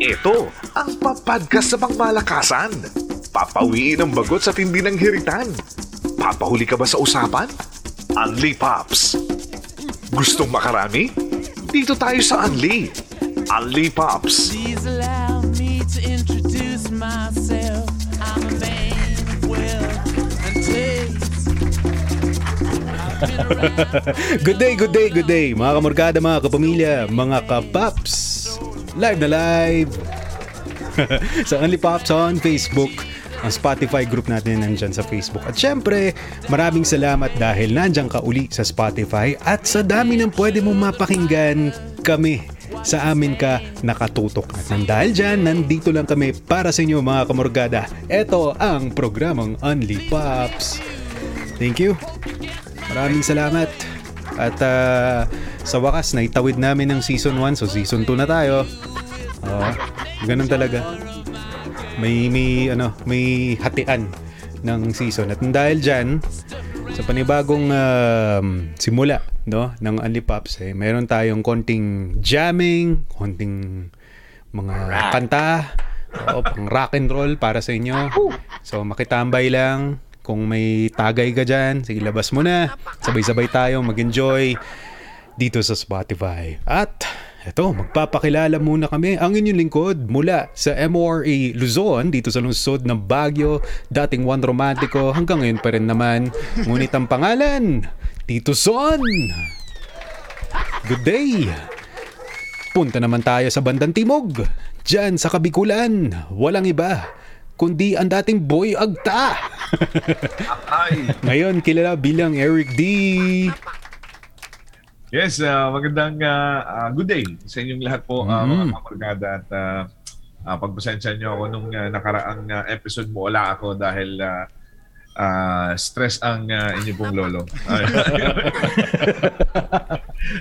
Ito ang papadkas sa pangmalakasan. Papawiin ang bagot sa tindi ng hiritan. Papahuli ka ba sa usapan? Unli Pops. Gustong makarami? Dito tayo sa Unli. Unli Pops. Please allow me to introduce myself. I'm a man of wealth and taste. good day, good day, good day mga kamorkada, mga kapamilya, mga kapaps. Live na live sa Only Pops on Facebook. Ang Spotify group natin nandyan sa Facebook. At syempre, maraming salamat dahil nandyan ka uli sa Spotify at sa dami ng pwede mong mapakinggan kami sa amin ka nakatutok. At dahil dyan, nandito lang kami para sa inyo mga kamorgada. Ito ang programang Only Pops. Thank you. Maraming salamat. At uh, sa wakas, naitawid namin ng season 1. So season 2 na tayo. Uh, ganun talaga. May, may, ano, may hatian ng season. At dahil dyan, sa panibagong uh, simula no, ng Only Pops, eh, meron tayong konting jamming, konting mga kanta, o, pang rock and roll para sa inyo. So makitambay lang, kung may tagay ka dyan, sige labas mo na. Sabay-sabay tayo mag-enjoy dito sa Spotify. At eto, magpapakilala muna kami ang inyong lingkod mula sa MORE Luzon dito sa lungsod ng Baguio, dating One Romantico hanggang ngayon pa rin naman. Ngunit ang pangalan, Tito Son. Good day. Punta naman tayo sa bandang timog. Diyan sa Kabikulan, walang iba kundi ang dating Boy Agta. Ay. Ngayon kilala bilang Eric D. Yes, uh, magandang uh, uh, good day sa inyong lahat po uh, Mhm. mga kamargada at uh, uh, pagpasensya niyo ako nung uh, nakaraang uh, episode mo wala ako dahil uh, uh, stress ang uh, inyo pong lolo.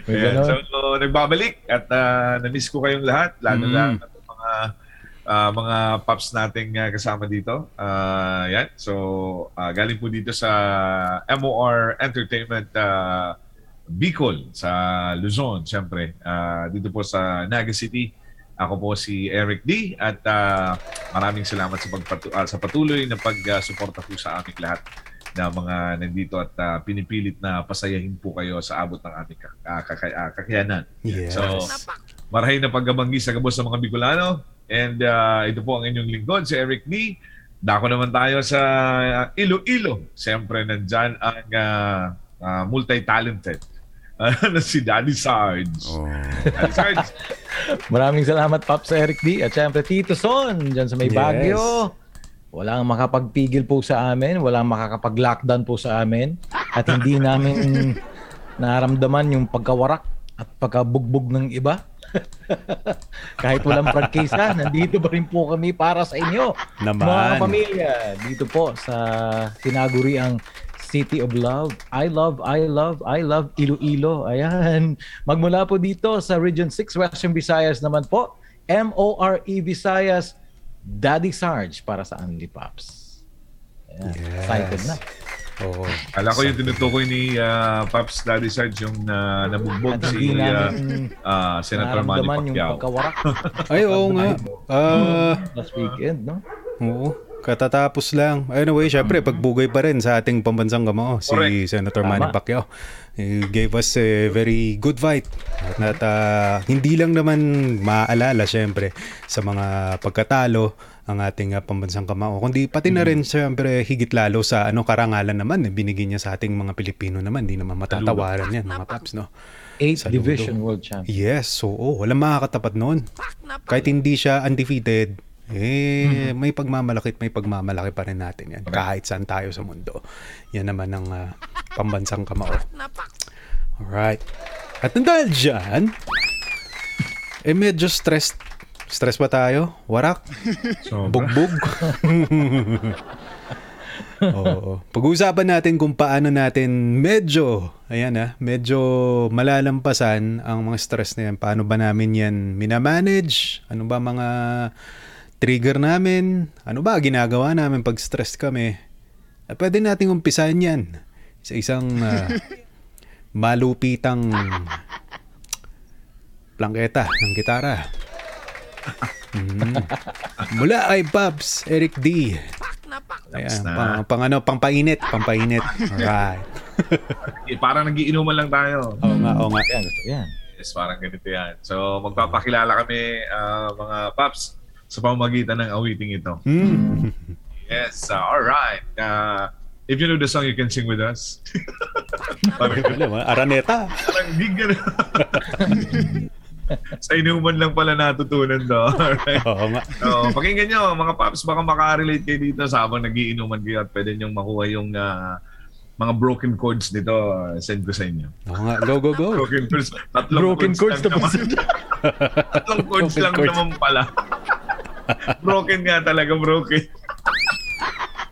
Ayan, so, so, nagbabalik at uh, na-miss ko kayong lahat lalo Mhm. na at mga uh, mga paps nating uh, kasama dito. Uh, yan. So, uh, galing po dito sa MOR Entertainment uh, Bicol sa Luzon, siyempre. Uh, dito po sa Naga City. Ako po si Eric D at uh, maraming salamat sa pagpatu- uh, sa patuloy na pagsuporta po sa aming lahat na mga nandito at uh, pinipilit na pasayahin po kayo sa abot ng aming kak- uh, kaka- uh, kakayanan. Yes. So, marahay na paggabangi sa gabos ng mga Bicolano. And uh, ito po ang inyong lingkod, si Eric D. Dako naman tayo sa uh, Iloilo. Siyempre, nandyan ang uh, uh, multi-talented na si Daddy Sarge. Daddy Sarge, Maraming salamat, Pops Eric D. At syempre, Tito Son, dyan sa may Yes. Baguio. Walang makapagpigil po sa amin. Walang makakapag-lockdown po sa amin. At hindi namin naramdaman yung pagkawarak at pagkabugbog ng iba. Kahit walang pragkisa, nandito pa rin po kami para sa inyo. Naman. Mga pamilya, dito po sa tinaguri ang City of Love. I love, I love, I love Iloilo. Ayan. Magmula po dito sa Region 6, Western Visayas naman po. M-O-R-E E Visayas, Daddy Sarge para sa Unli Pops. Ayan. Yes. Excited na. Oo. Kala ko yung tinutukoy ni uh, Pops Daddy Sarge yung uh, nabugbog si uh, uh, Senator Manny yung Pacquiao. pagkawarak Ay, oo nga. Ah, last weekend, no? oo. Katatapos lang. Anyway, syempre, pagbugay pa rin sa ating pambansang kamao, si Correct. Senator Tama. Manny Pacquiao. He gave us a very good fight. At ah, hindi lang naman maaalala, syempre, sa mga pagkatalo ang ating ah, pambansang kamao. Kundi pati na rin, syempre, higit lalo sa ano karangalan naman na binigyan niya sa ating mga Pilipino naman. Hindi naman matatawaran yan, mga paps, no? 8th Saludo. Division World Champion. Yes, oo. Walang makakatapat noon. Kahit hindi siya undefeated, eh, may pagmamalakit, may pagmamalaki pa rin natin yan. Kahit saan tayo sa mundo. Yan naman ang ah, pambansang kamao. Alright. At dahil dyan, eh medyo stressed. Stress ba tayo? Warak? So, Bugbog? Oo. Pag-uusapan natin kung paano natin medyo, ayan ah, medyo malalampasan ang mga stress na yan. Paano ba namin yan minamanage? Ano ba mga trigger namin? Ano ba ginagawa namin pag stressed kami? At pwede nating umpisahan yan sa isang ah, malupitang plangketa ng gitara. Mula kay Pops, Eric D. Ayan, na. pang, pang ano, pang painit, pang painit. Alright. Eh, parang nagiinuman lang tayo. Oo nga, oo nga. Yan, gusto yan. Yes, parang ganito yan. So, magpapakilala kami, ah, mga paps, sa pamamagitan ng awiting ito. Hmm. Yes, uh, all right. Uh, if you know the song, you can sing with us. Wala, Araneta. parang gig ka na. sa inuman lang pala natutunan do. Alright. Oo nga. So, pakinggan nyo, mga paps, baka makarelate kayo dito sa habang nagiinuman kayo at pwede nyo makuha yung ah, mga broken chords nito. ah, send ko sa inyo. Oo nga. Go, go, go. Broken chords. Tatlong Broken chords lang tapos naman. Tatlong chords lang chords. naman pala. broken nga talaga, broken.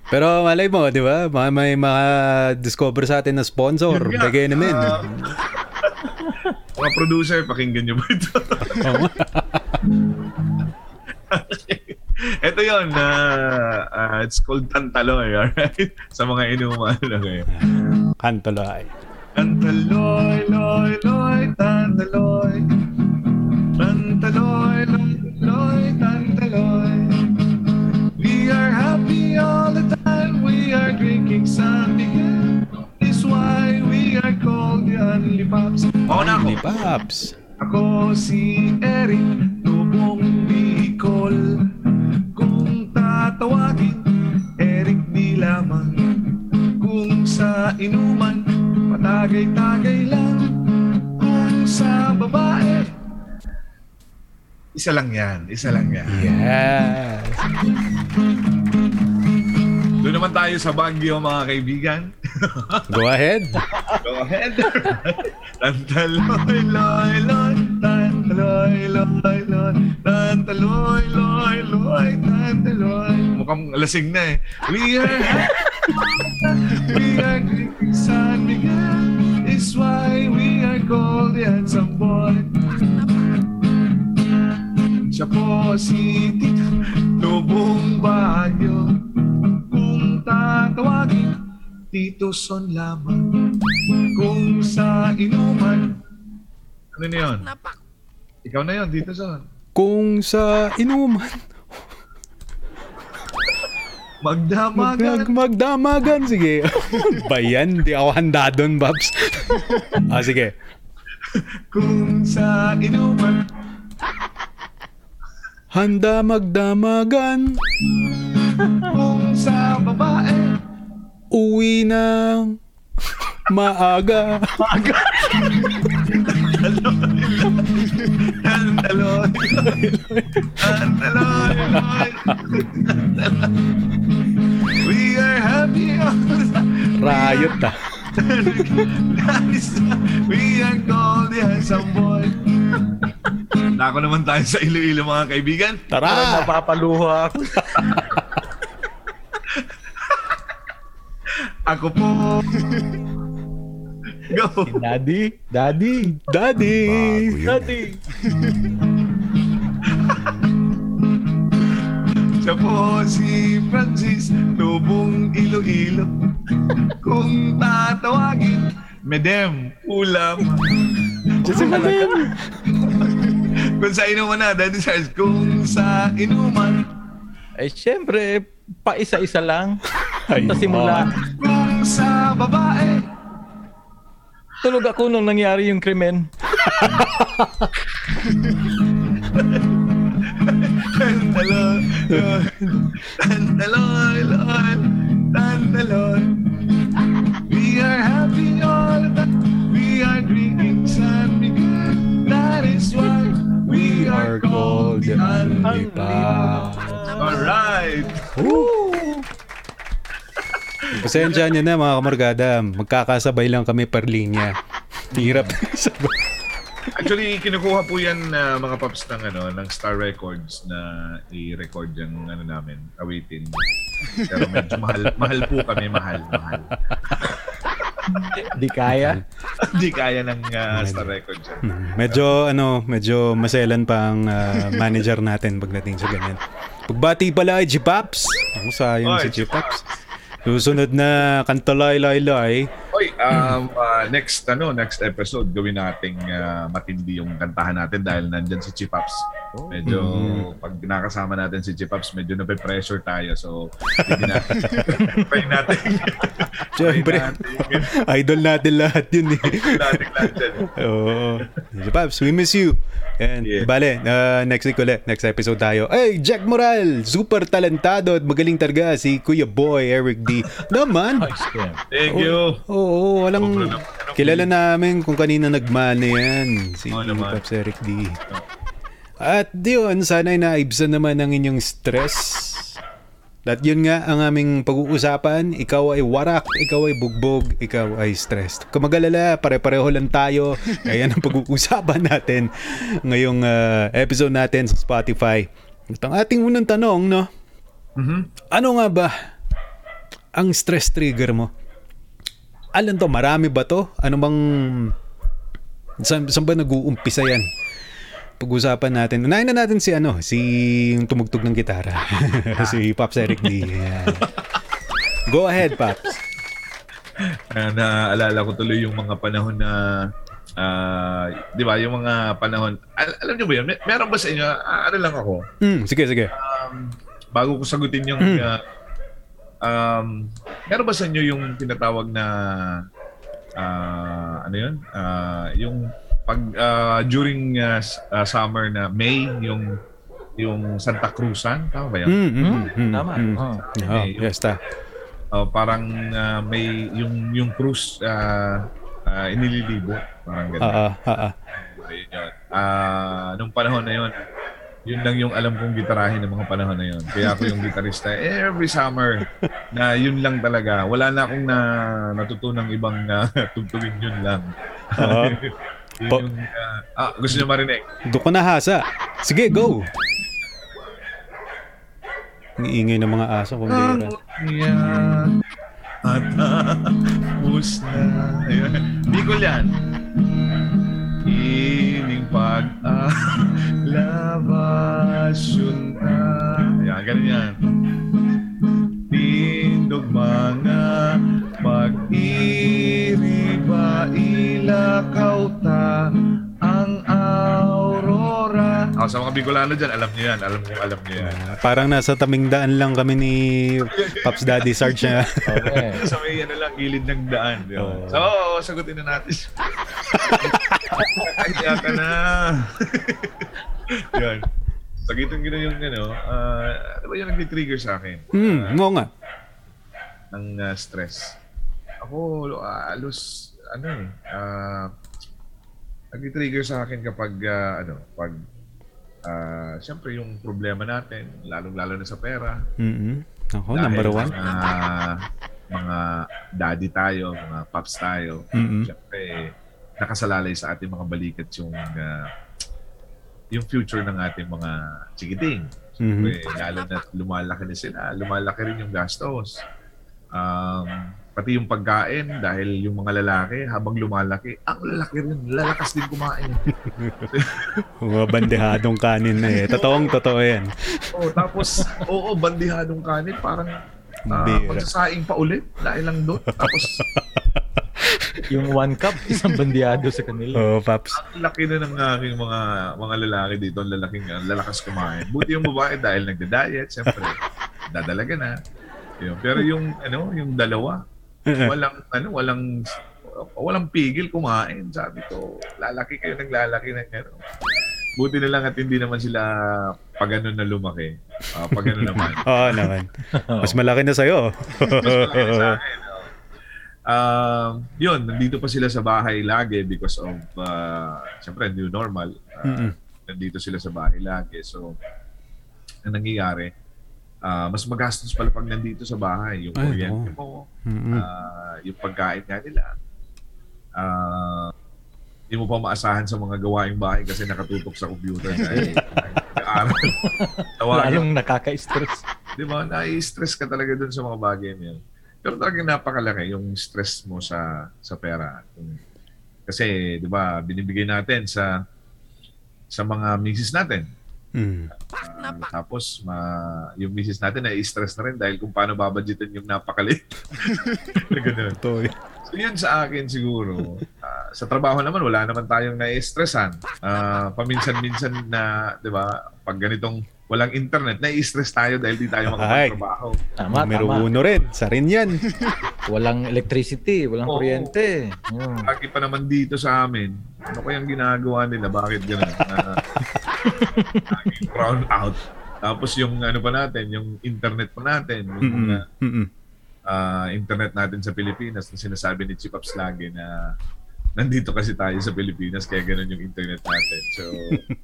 Pero malay mo, di ba? May, may mga-discover sa atin na sponsor. Bigay namin. Ah, mga producer, pakinggan nyo ba ito? Ito yun, ah, ah, it's called Tantaloy, alright? Sa mga inuman. Okay. Kantoloy. Tantaloy, loy, loy, tantaloy. Tantaloy, loy, loy, tantaloy. We are happy all the time. We are drinking San Miguel. Is why we are called the Only Pops. Na ako. Only Pops. Ako si Eric, tubong Bicol. Kung tatawagin, Eric di lamang. Kung sa inuman, patagay-tagay lang. Kung sa babae, isa lang yan, isa lang yan. Yes. Doon naman tayo sa Baguio mga kaibigan. Go ahead. Go ahead. Tantaloy, loy, loy, tantaloy, loy, loy, tantaloy, loy, loy, tantaloy. Mukhang lasing na eh. We are we are San Miguel. Is why we are called the handsome boy. Siya po si Tito Lubong Bayo. Kung tatawagin, Tito Son lamang. Kung sa inuman, ano na yun? Ikaw na yun, Tito Son. Kung sa inuman, mag, Magdamagan. magdamagan. Sige. ba yan? Di ako handa doon, Babs. ah, sige. Kung sa inuman, Handa magdamagan. kung sa babae, Uwi ng maaga. Tantaloy, tantaloy, We are happy. Riot ah. We are called the handsome boy. Nako naman tayo sa Iloilo mga kaibigan. Parang Tara! napapaluha ako. Ako po. Go. Daddy, daddy, Daddy! daddy. Siya po si Francis Lubong Iloilo. Kung tatawagin, Medem, ulam. Kasi Madem! Kung sa inuman na, Daddy Charles, kung sa inuman, Eh, syempre, pa isa-isa lang. Ay, Sa simula, kung sa babae, tulog ako nung nangyari yung krimen. Tandaloy, tandaloy, loy, tandaloy. We are happy all the time. We are drinking San Miguel. That is why we are called the Only Alright. Pasensya nyo na mga kamargada. Magkakasabay lang kami per linya. Hirap. Actually, kinukuha po yan uh, mga paps ng ano ng Star Records na i-record yung ano namin, awitin. Pero medyo mahal, mahal po kami, mahal, mahal. Di kaya. Hindi kaya ng uh, Star Records. yan. medyo ano, medyo maselan pa ang ah, manager natin pagdating sa ganyan. Pagbati pala ay G-Pops. Ang sayang Oy, si G-Pops. Susunod na kantolay lay lay. Oy, um, uh, next ano, next episode gawin nating uh, matindi yung kantahan natin dahil nandyan si Chipaps. Medyo pag nakasama natin si Chipaps, medyo nape-pressure tayo. So, hindi natin. try natin. Siyempre, natin. idol natin lahat yun eh. natin lahat dyan. Oo. Si Paps, we miss you. And Yeah. bale, uh, next week ulit, next episode tayo. Ay, Jack Moral, super talentado at magaling talaga si Kuya Boy, Eric D. Naman. Thank you. Oo, walang kilala namin kung kanina nagmana yan. Si Oo naman. Paps Eric D. At yun, sana naibsan naman ang inyong stress. At yun nga ang aming pag-uusapan. Ikaw ay warak, ikaw ay bugbog, ikaw ay stressed. Kung mag-alala, pare-pareho lang tayo. Kaya ang pag-uusapan natin ngayong ah, episode natin sa Spotify. At ang ating unang tanong, no? Ano nga ba ang stress trigger mo? Alam to, marami ba to? Ano bang... Saan, saan ba nag-uumpisa yan? Pag-usapan natin. Unahin na natin si ano, si yung tumugtog ng gitara. si Pops Eric D. Go ahead, Pops. na naalala ko tuloy yung mga panahon na ah, 'di ba, yung mga panahon al- alam niyo ba yun? Mer- meron ba sa inyo ah, ano lang ako Hmm, sige, sige. um, bago ko sagutin yung Mm. ah, um, meron ba sa inyo yung tinatawag na ah, ano yun? Ah, yung pag ah, during s- ah, summer na May yung yung Santa Cruzan, tama ba yun? Hmm, hmm, hmm, hmm, Tama. hmm. Oh. Oh, yes, ta. Oh, parang ah, may yung yung cruise ah ah, inililibo, parang ganun. Ah, ah, ah, nung panahon na yun, yun lang yung alam kong gitarahin ng mga panahon na yun. Kaya ako yung gitarista every summer na yun lang talaga. Wala na akong na natutunang ibang uh, tugtugin yun lang. Oo. yun Po- yung, ah, ah, gusto niyo marinig? Doon ko nahasa. Sige, go. Ang ingay ng mga aso kung di Yan at tapos na. Ayun. Bicol yan. Ining pag-alabasyon na. Ayan, ganun yan. Tindog mga pag-iriba ilakaw ta ang aurora. Oh, sa mga Bicolano dyan, alam niyo yan. Alam ko, alam niyo yan. Parang nasa taming daan lang kami ni Pops Daddy Sarge na. Okay. sa may ano lang, gilid ng daan. di ba? Oo. So, oo, sagutin na natin. Kaya ka na. Yan. Sagitin ko na yung ano, ah, ano ba yung nag-trigger sa akin? Hmm, oo nga. ng ah, stress. Ako, ah, alos, ano eh, ah, nag-trigger sa akin kapag, ah, ano, pag, ah, siyempre yung problema natin, lalong-lalo na sa pera, Mm-mm. Ako, dahil number one. Mga, mga daddy tayo, mga pops tayo. Mm-mm. Siyempre, nakasalalay sa ating mga balikat yung ah, yung future ng ating mga chikiting. Mhm. Siyempre, lalo na lumalaki na sila, lumalaki rin yung gastos. Um, pati yung pagkain, dahil yung mga lalaki, habang lumalaki, ang lalaki rin, lalakas din kumain. Mga bandehadong kanin na eh. Totoong totoo yan. oh, tapos, oo, bandihadong kanin, parang uh, Bira. magsasaing pa ulit dahil lang doon. Tapos, Yung one cup, isang bandiado sa kanila. Oh, Pops. ang laki na ng aking mga mga lalaki dito, ang lalaking ang lalakas kumain. Buti yung babae dahil nagda-diet, siyempre, dadalaga na. Yun. Pero yung ano, yung dalawa, walang ano, walang walang pigil kumain. Sabi ko, lalaki kayo ng lalaki ng ano. Buti na lang at hindi naman sila pag ano na lumaki. Ah, pag ano naman. Oo naman. Mas malaki na sa'yo. Mas malaki na sa akin. oh. Um, yun, nandito pa sila sa bahay lagi because of, uh, syempre, new normal. Uh, Mm-mm. nandito sila sa bahay lagi. So, ang nangyayari, ah, mas magastos pala pag nandito sa bahay. Yung Ay, kuryente mo, ah, yung pagkain nga nila. Ah, hindi mo pa maasahan sa mga gawaing bahay kasi nakatutok sa computer nag-aaral. Tawagin Lalong nakaka-stress. Di ba? Nai-stress ka talaga dun sa mga bagay na yun. Pero talagang napakalaki yung stress mo sa sa pera. Kasi, di ba, binibigay natin sa sa mga misis natin. Mm. Ah, tapos, ma, yung misis natin na stress na rin dahil kung paano babadgetin yung napakalit. na ganun. So yun sa akin siguro. Ah, sa trabaho naman, wala naman tayong nai-stressan. Ah, paminsan-minsan na, di ba, pag ganitong walang internet, nai-stress tayo dahil di tayo makapagtrabaho. Tama, Numero tama. uno rin. Sa rin yan. Walang electricity, walang Oo. kuryente. Yun. Lagi pa naman dito sa amin, ano kayang ginagawa nila? Bakit gano'n? Uh, brown out. Tapos yung ano pa natin, yung internet pa natin, yung Mm-mm. mga ah, internet natin sa Pilipinas na sinasabi ni Chipaps lagi na nandito kasi tayo sa Pilipinas kaya ganun yung internet natin. So,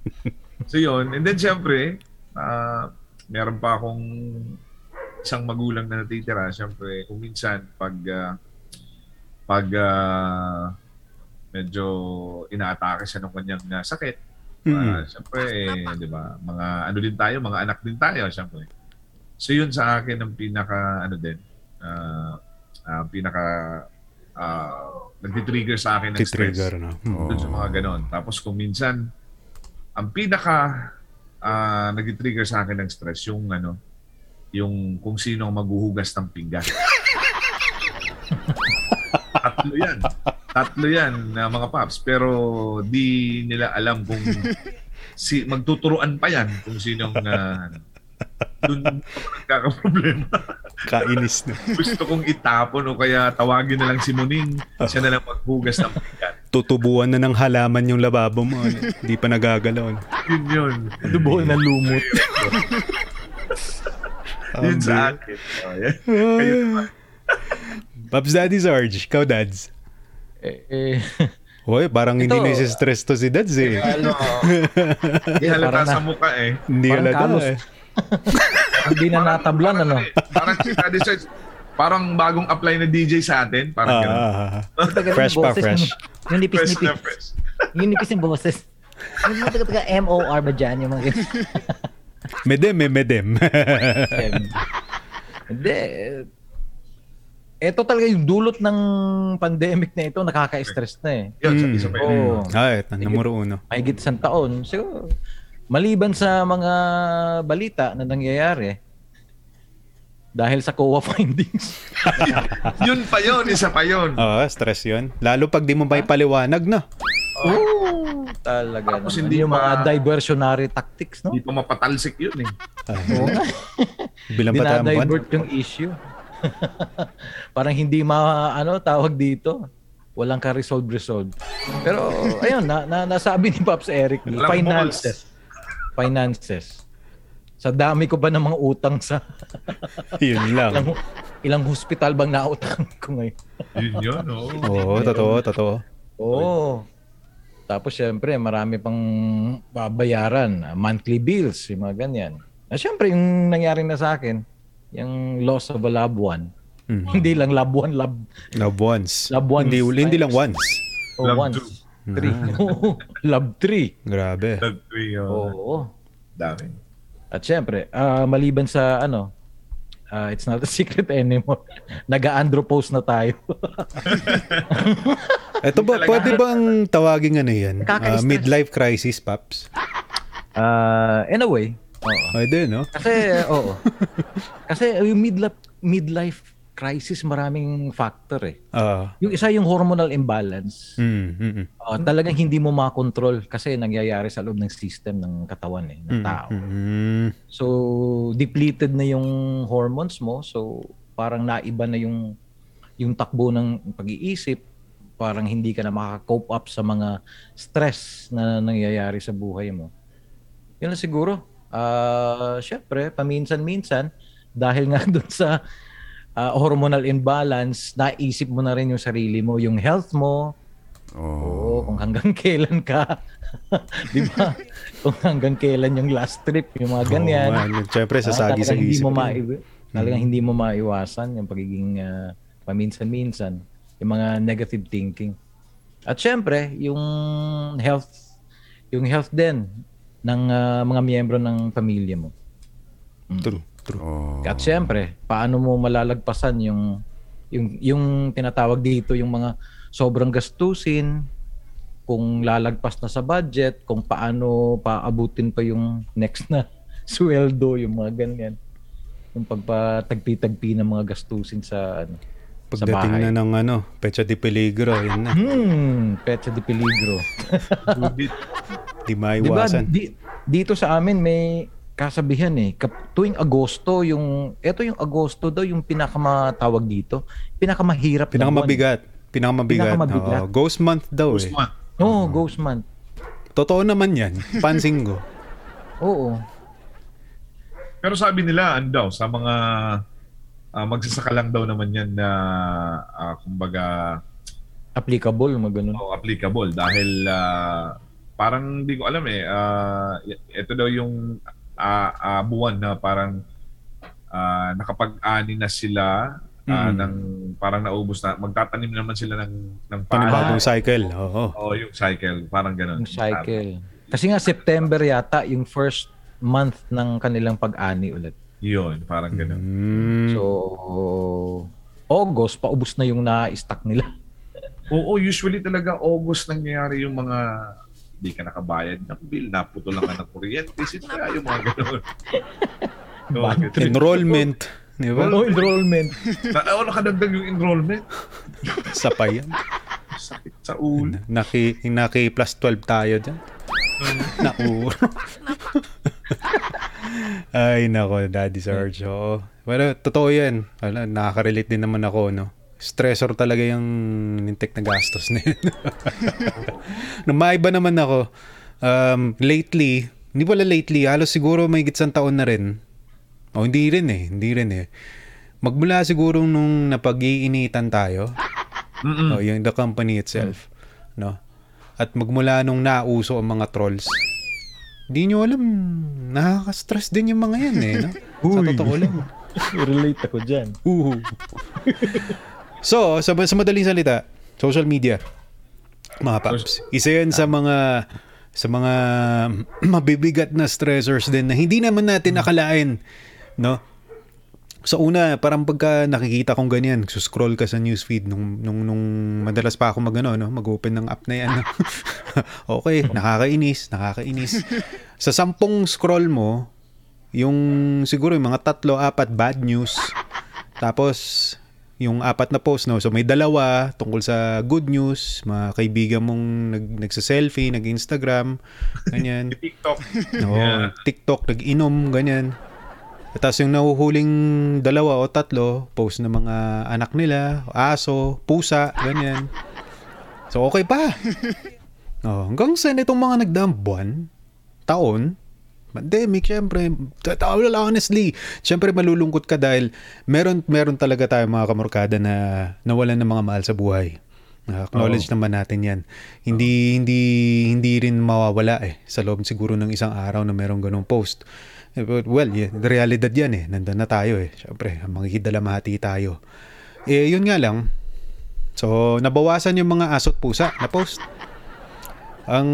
so yun. And then syempre, ah, meron pa akong isang magulang na natitira. Syempre, kung minsan pag ah, pag ah, medyo inaatake siya ng kanyang ah, sakit, Mm-mm. Ah, Siyempre, eh, di ba, mga ano din tayo, mga anak din tayo, siyempre. So yun sa akin ang pinaka, ano din, ah, ah, pinaka, ah, nagtitrigger sa akin ng stress. No? Mm. Doon sa mga ganon. Tapos kung minsan, ang pinaka ah, nagtitrigger sa akin ng stress, yung ano, yung kung sino ang maghuhugas ng pinggan. Tatlo yan. Tatlo yan na mga paps. Pero di nila alam kung si magtuturuan pa yan kung sinong uh, doon nagkakaproblema. Kainis na. Gusto kong itapon o kaya tawagin na lang si Muning. Siya na lang maghugas ng pinggan. Tutubuan na ng halaman yung lababo mo. Hindi pa nagagalaw. Yun yun. Dubuhol na lumot. Yun sa akin. Oh, yan. Kayo naman. Pops Daddy Sarge, ikaw dads. Eh, eh, Hoy, parang hindi Ito. na stress to si dads eh. Ano, Hindi halata sa mukha eh. Hindi halata eh. hindi na natablan, ano? Parang si Daddy Search, parang bagong apply na DJ sa atin. Parang ganun. ah. Fresh pa, fresh. Yung nipis, Fresh na nipis. fresh. Yung nipis yung boses. Yung mga taga taga MOR ba dyan? Yung mga ganyan. Medem eh, medem. Em, Hindi. Ito talaga yung dulot ng pandemic na ito, nakaka-stress na eh. Yun, Mm. isa pa yun. Ay, numero uno. Mahigit isang taon. So, maliban sa mga balita na nangyayari, dahil sa COA findings. Yun pa yun, isa pa yun. Oo, stress yun. Lalo pag di mo may paliwanag na. Oo, talaga. Tapos hindi yung mga diversionary tactics, no? Hindi pa mapatalsik yun eh. Ay, Oo nga. bilang pa tayo Dinadivert yung issue. Parang hindi ma, ano, tawag dito. Walang ka-resolve resolve. Pero, ayun, na, na, nasabi ni Pops Eric, finances. Finances. Sa dami ko ba ng mga utang sa Yun lang. ilang, ilang hospital bang nautang ko ngayon? Yun yun, oo. Oo, totoo, totoo. Oo. Tapos syempre, marami pang babayaran, monthly bills, yung mga ganyan. Na syempre, yung nangyari na sa akin, yung loss of a loved one. Mm. Hindi lang loved one, love, Love once. Love once. Hindi, hindi lang once. oh, Love once. two. Three. love three. Grabe. Love three, oo. Oo. Dami. At syempre, ah, maliban sa ano, ah, it's not a secret anymore. Nag-andropause na tayo. Ito ba, Talaga. pwede bang tawagin ano yan? Ah, Nakaka-stress. midlife crisis, Paps? Ah, in a way. Oo. Pwede, no? Kasi, oo. Kasi yung midlife, midlife crisis, maraming factor eh. Ah, Yung isa yung hormonal imbalance. mm, mm, mm. Uh, talagang hindi mo makontrol kasi nangyayari sa loob ng system ng katawan eh, ng tao. Mm, So, depleted na yung hormones mo. So, parang naiba na yung yung takbo ng pag-iisip. Parang hindi ka na makaka-cope up sa mga stress na nangyayari sa buhay mo. Yun lang siguro. Ah, syempre, paminsan-minsan, dahil nga dun sa ah, hormonal imbalance, naisip mo na rin yung sarili mo, yung health mo, Oo, kung hanggang kailan ka. Di ba? kung hanggang kailan yung last trip, yung mga ganyan. Oo, man. Siyempre, Ah, sasagi sa talagang hindi isip. mo yun. mai- talagang hindi mo maiwasan yung pagiging ah, paminsan-minsan, yung mga negative thinking. At syempre, yung health, yung health din ng ah, mga miyembro ng pamilya mo. True, true. At syempre, paano mo malalagpasan yung yung yung tinatawag dito yung mga sobrang gastusin kung lalagpas na sa budget, kung paano paabutin pa yung next na sweldo, yung mga ganyan. Yung pagpatagpi-tagpi ng mga gastusin sa ano. Pagdating bahay. na ng ano, Pecha de Peligro, yun na. Hmm, Pecha de Peligro. Di maiwasan. di, dito sa amin may kasabihan eh. Kap, tuwing Agosto, yung, eto yung Agosto daw, yung pinakamatawag dito, pinakamahirap. Pinakamabigat. Pinakamabigat. Pinakamabigat. Oo, ghost month daw eh. Usman. Oo, Ghost Month. Totoo naman yan. Pansin ko. Oo. Pero sabi nila, ano daw, sa mga ah, magsasaka lang daw naman yan na ah, kumbaga Applicable, mga ganun. oh, applicable dahil ah, parang hindi ko alam eh ah, ito daw yung ah, ah, buwan na parang ah, nakapag-ani na sila ah, Mm. ng parang naubos na magtatanim naman sila ng ng Panibagong cycle. Oo. Oh, yung cycle, parang. Yung cycle. Kasi nga September yata yung first month ng kanilang pag-ani ulit. Yun, parang ganun. Mm. So, August, paubos na yung na-stock nila. Oo, usually talaga August nangyayari yung mga hindi ka nakabayad ng bill, naputulan ka ng kuryente, sila yung mga ganun. Enrollment. Di ba? Walang enrollment. Oh, nakadagdag yung enrollment. Sa pa yan. Sakit sa ulo. Naki, naki plus 12 tayo dyan. Nauro. Ay, nako, Daddy Sarge. Oo. Pero, totoo yan. Wala, nakaka-relate din naman ako, no? Stressor talaga yung nintek na gastos na yun. Maiba naman ako, um, lately, hindi pala lately, halos siguro may gitsang taon na rin. O, hindi rin eh, hindi rin eh. Magmula siguro nung napag-iinitan tayo, Mm-mm. Oh, yung the company itself, no? At magmula nung nauso ang mga trolls, di nyo alam, nakaka-stress din yung mga yan eh, no? Sa totoo lang. Relate ako dyan. Uhu. So, sa, sa madaling salita, social media, mga paps, isa yan sa mga sa mga mabibigat na stressors din na hindi naman natin akalain, no? Sa una, parang pagka nakikita kong ganyan, scroll ka sa newsfeed nung, nung, nung madalas pa ako mag, ano, no, mag-open ng app na yan. no? okay, nakakainis, nakakainis. Sa sampung scroll mo, yung siguro yung mga tatlo, apat bad news. Tapos, yung apat na post, no? So, may dalawa tungkol sa good news, mga kaibigan mong nag, nagsa-selfie, nag-Instagram, ganyan. TikTok. Oo, Yeah. TikTok, nag-inom, ganyan. At tapos yung nahuhuling dalawa o tatlo, post ng mga anak nila, aso, pusa, ganyan. So, okay pa. Oh, hanggang sa itong mga nagdaang buwan, taon, pandemic, syempre, t- honestly, syempre malulungkot ka dahil meron, meron talaga tayo mga kamorkada na nawalan ng mga mahal sa buhay. Uh, acknowledge naman natin yan. Hindi, hindi, hindi rin mawawala eh sa loob siguro ng isang araw na merong ganong post. Eh, but, Well, yeah, the realidad yan eh. Nandun na tayo eh. Syempre, makikidalamati tayo. Eh, yun nga lang. So, nabawasan yung mga asot pusa na post. Ang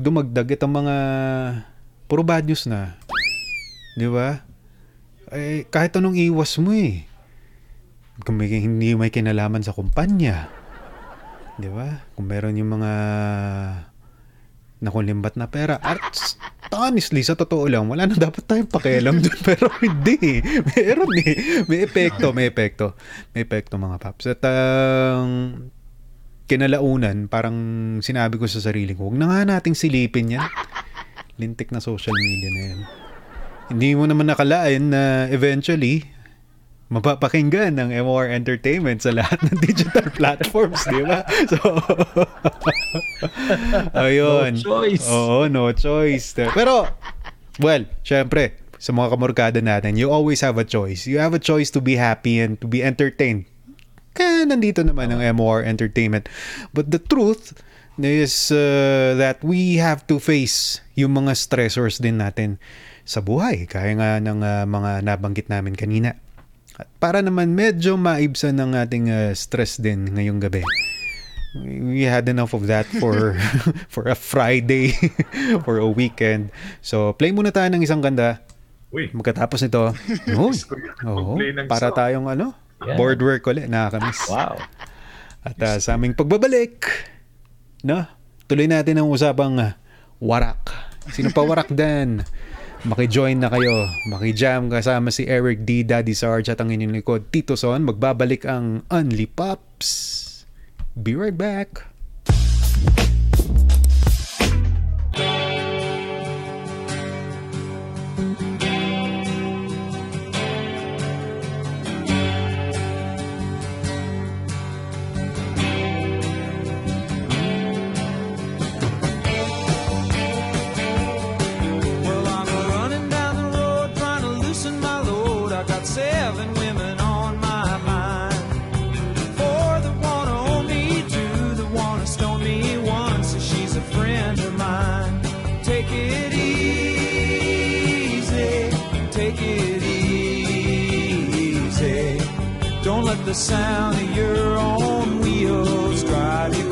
dumagdag itong mga puro bad news na. Di ba? Eh, kahit anong iwas mo eh. Kung may, hindi may kinalaman sa kumpanya. Di ba? Kung meron yung mga nakulimbat na pera. At honestly, sa totoo lang, wala na dapat tayong pakialam dun. Pero hindi. eh. Meron eh. May epekto, may epekto. May epekto mga paps. At ang kinalaunan, parang sinabi ko sa sarili ko, huwag na nga nating silipin yan. Lintik na social media na yan. Hindi mo naman nakalain na eventually, mapapakinggan ng MOR Entertainment sa lahat ng digital platforms, di ba? So, ayun. No choice. Oo, no choice. Pero, well, syempre, sa mga kamorkada natin, you always have a choice. You have a choice to be happy and to be entertained. Kaya nandito naman ang MOR Entertainment. But the truth is uh, that we have to face yung mga stressors din natin sa buhay. Kaya nga ng uh, mga nabanggit namin kanina. At para naman medyo maibsan ng ating uh, stress din ngayong gabi. We had enough of that for for a Friday for a weekend. So play muna tayo ng isang ganda. Uy, Magkatapos nito, yan. oo, para tayong ano, Yeah. board work ulit, nakakamiss. Wow. At uh, sa aming pagbabalik, no, tuloy natin ang usapang uh, warak. Sino pa warak dan? Maki-join na kayo. Maki-jam kasama si Eric D. Daddy Sarge at ang inyong likod, Tito Son. Magbabalik ang Unli Pops. Be right back. The sound of your own wheels drive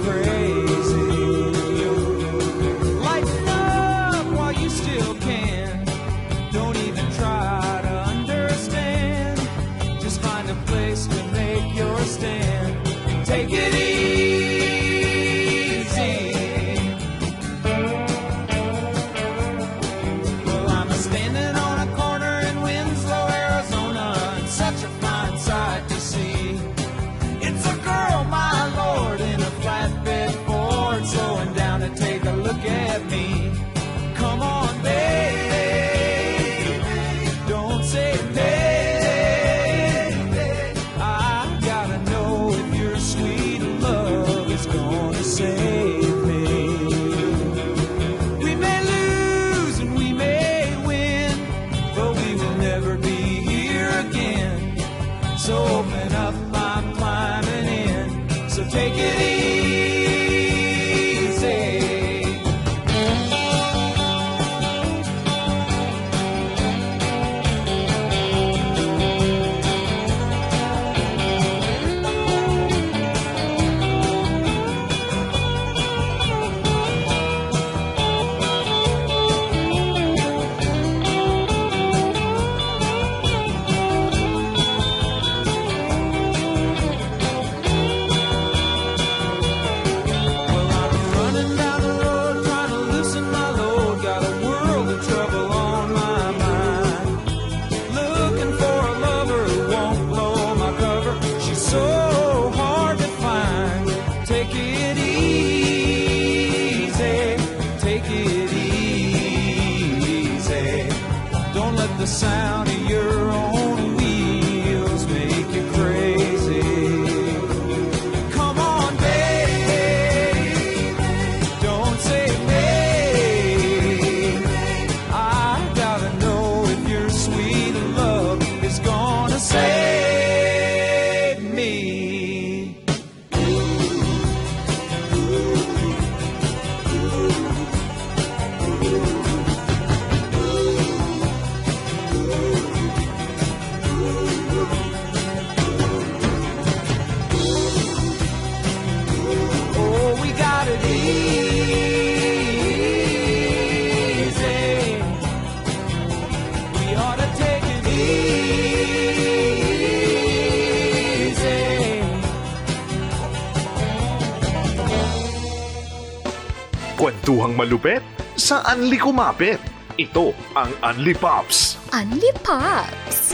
sa Unli Kumapit. Ito ang Unli Pops. Unli Pops!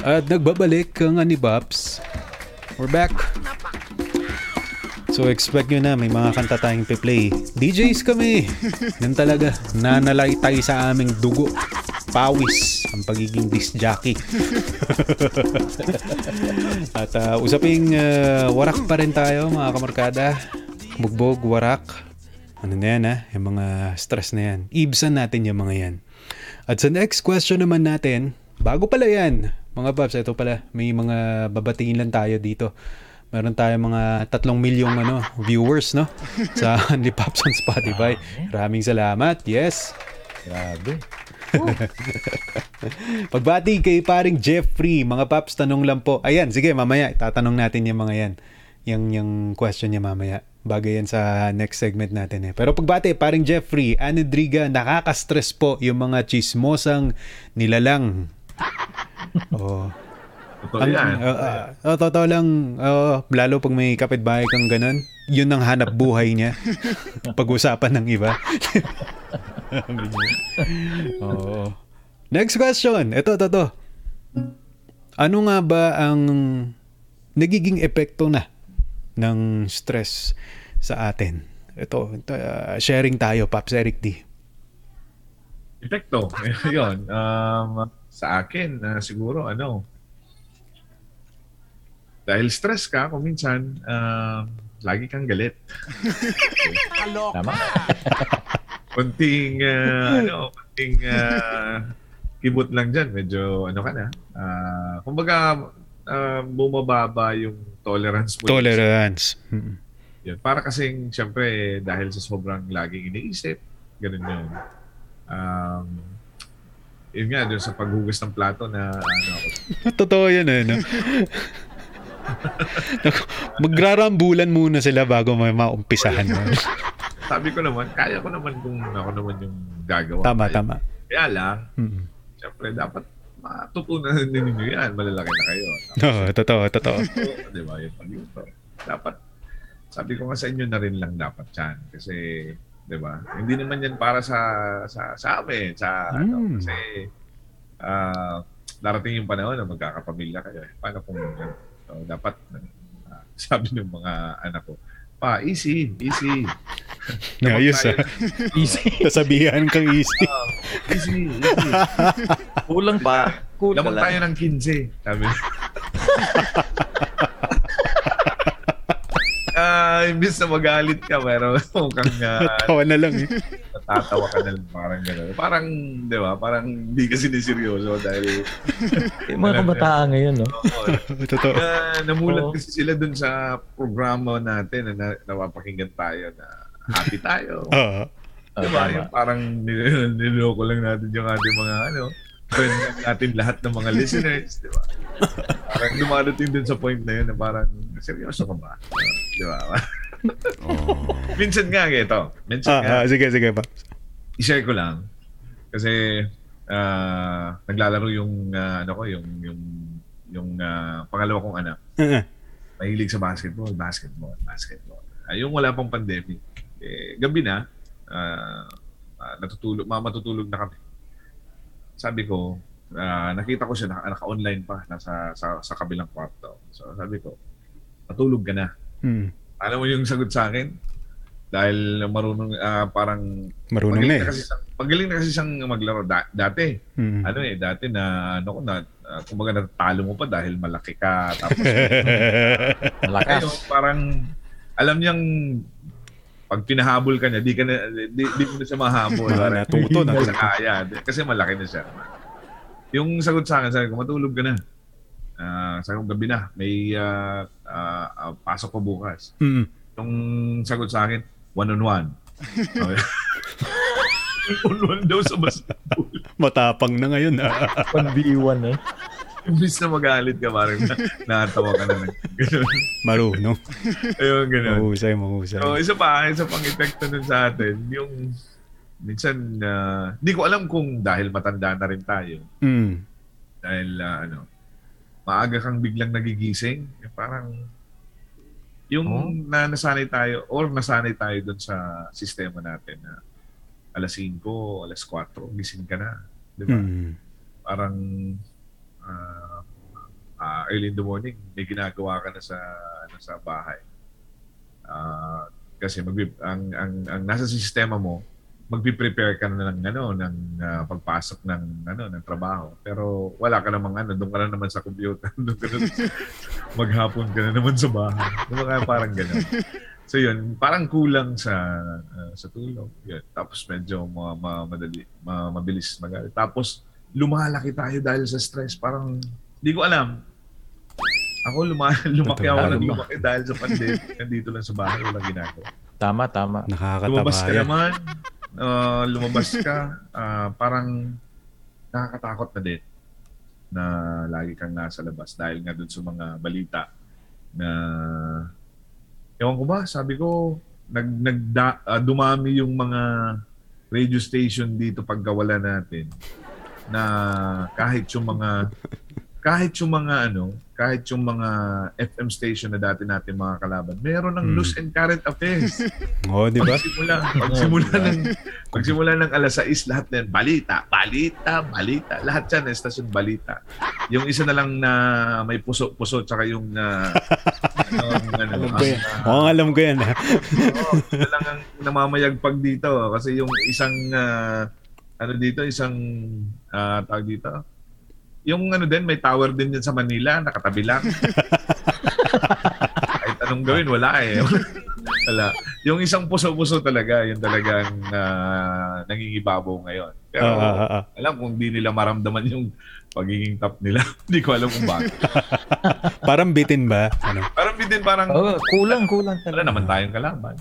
At nagbabalik ang Anibaps. We're back. So expect nyo na may mga kanta tayong pe-play. DJs kami. Yan talaga. Nanalay tayo sa aming dugo. Pawis. Ang pagiging disc jockey. At uh, usaping uh, warak pa rin tayo mga kamarkada. Bugbog, warak. Ano na yan ha? Yung mga stress na yan. Ibsan natin yung mga yan. At sa next question naman natin, bago pala yan, mga Babs, ito pala, may mga babatingin lang tayo dito. Meron tayo mga tatlong milyong ano, viewers, no? Sa Only Pops on Spotify. Maraming salamat. Yes. Grabe. Pagbati kay paring Jeffrey, mga Paps, tanong lang po. Ayan, sige, mamaya, tatanong natin yung mga yan. Yung, yung question niya mamaya. Bagay yan sa next segment natin eh. Pero pagbati, paring Jeffrey, Anidriga, nakaka-stress po yung mga chismosang nilalang. oh. Totoo yan. uh, uh, uh, totoo lang, uh, lalo pag may kapitbahay kang ganun, yun ang hanap buhay niya. Pag-usapan ng iba. Oo. Next question. Ito, ito, ito. Ano nga ba ang nagiging epekto na ng stress sa atin? Ito, ito uh, sharing tayo, Paps Eric D. Epekto. Yun. Um, sa akin, ah, siguro, ano, dahil stress ka, kung minsan, um, lagi kang galit. Tama. Konting, ah, ano, konting ah, kibot lang dyan. Medyo, ano ka na. Ah, kumbaga, ah, bumababa yung tolerance mo. Tolerance. Mm. Yan. Para kasing, syempre, dahil sa sobrang laging iniisip, ganun yun. Um, yun nga, doon sa paghugas ng plato na, ano, Totoo yan eh. No? Magrarambulan muna sila bago may maumpisahan. sabi ko naman, kaya ko naman kung ako naman yung gagawa. tama, Kaya- tama. Kaya lang, Mm. syempre, dapat matutunan din ninyo yan. Malalaki na kayo. Oo, totoo, totoo. So, di ba, yung pag-iuto. Dapat, sabi ko nga sa inyo na rin lang dapat yan. Kasi, di ba, hindi naman yan para sa sa, sa amin. Sa, ano, Mm. kasi, ah, darating yung panahon na magkakapamilya kayo. Paano kung, so, dapat, ah, sabi ng mga anak ko, pa, easy, easy. Ayos ah. Easy. Sasabihan kang easy. Ah, easy, easy. Kulang pa. Kulang Lamang tayo ng 15. Sabi. Ah, imbis na magalit ka, pero mukhang uh, Tawa na lang eh. Natatawa ka na parang gano'n. Parang, di ba, parang hindi ka siniseryoso dahil Yung mga kabataan ngayon, no? oo, Totoo. na, namulat Oo. kasi sila dun sa programa natin na, na napapakinggan tayo na happy tayo. Oo. Oh, Di ba? tama. Yung parang nil- niloko lang natin yung ating mga ano, friend natin lahat ng mga listeners, di ba? Parang dumadating din sa point na yun na parang, seryoso ka ba? Di ba? Minsan nga, ito. Minsan nga, Ah, ah, sige, sige pa. i-share ko lang. Kasi, ah, naglalaro yung, ah, ano ko, yung, yung, yung ah, pangalawa kong anak. Ah, Mahilig sa basketball, basketball, basketball. Ah, yung wala pang pandemic. Eh, gabi na, ah, ah, natutulog, mama matutulog na kami. Sabi ko, ah, nakita ko siya, naka, naka-online pa, nasa sa, sa kabilang kwarto. So sabi ko, matulog ka na. hmm. Alam mo yung sagot sa akin? Dahil marunong, ah, parang, Marunong na eh. kasi siyang, magaling na kasi siyang maglaro. Da- dati, Hmm. ano eh, dati na, ano ko na, uh, kumbaga natalo mo pa dahil malaki ka. Tapos, Malakas. Ngayon, parang alam niyang pag pinahabol ka niya, di ka na, di, di mo na siya mahabol. Ah, Parang, natuto. na kaya. Kasi malaki na siya. Yung sagot sa akin, sabi ko, matulog ka na. Ah, sabi ko, gabi na. May ah, ah, ah, pasok ko bukas. Hmm. Yung sagot sa akin, one-on-one. Okay. one-on-one daw sa basketball. Matapang na ngayon. ah. 1v1 eh. Imbis na magalit ka, parang na, natawa ka na. Ganun. Marunong. Ayun, ganun. Mahusay, mahusay. So, isa pa, isa pang epekto nun sa atin, yung minsan, hindi ko alam kung dahil matanda na rin tayo, Hmm. dahil ah, ano, maaga kang biglang nagigising, parang, yung Oh. na nasanay tayo, or nasanay tayo dun sa sistema natin na alas 5, alas 4, gising ka na. Di ba? Hmm. Parang ah, ah, early in the morning, may ginagawa ka na sa ano, sa bahay. Ah, kasi magbi- ang, ang ang nasa sistema mo, magpi-prepare ka na ng ano ng ah, pagpasok ng ano ng trabaho. Pero wala ka namang ano, doon ka na naman sa computer, doon ka na maghapon ka na naman sa bahay. Diba kaya parang gano'n. So yun, parang kulang sa ah, sa tulog. Yun. Tapos medyo ma, ma- madali, ma- mabilis magalit. Tapos lumalaki tayo dahil sa stress. Parang, hindi ko alam. Ako, luma, lumaki ako ng lumaki dahil sa pandemic. Nandito lang sa bahay, walang ginagawa. Tama, tama. Lumabas ka naman. Ah, lumabas ka. ah, parang nakakatakot na din na lagi kang nasa labas dahil nga dun sa mga balita na ewan ko ba, sabi ko nag, nag dumami yung mga radio station dito pagkawala natin na kahit yung mga kahit yung mga ano, kahit yung mga FM station na dati natin mga kalaban, meron ng Mm. news and current affairs. Oo, di ba? Pagsimula, pagsimula ng pagsimula ng alas 6 lahat na yan, balita, balita, balita. Lahat yan, estasyon balita. Yung isa na lang na may puso-puso tsaka yung na ano, ano, Alam ko yan. ah, Oo, alam ko yan. Oo, lang ang namamayagpag dito kasi yung isang ah, ano dito, isang ah, tawag dito. Yung ano din, may tower din yan sa Manila, nakatabi lang. Kahit anong gawin, wala eh. wala. Yung isang puso-puso talaga, yun talagang ah, nangingibabaw ngayon. Pero Ah, ah, ah. alam kung di nila maramdaman yung pagiging top nila. Hindi ko alam kung bakit. Parang bitin ba? Ano? Parang din parang, Oh, kulang, kulang wala talaga. naman tayong kalaban.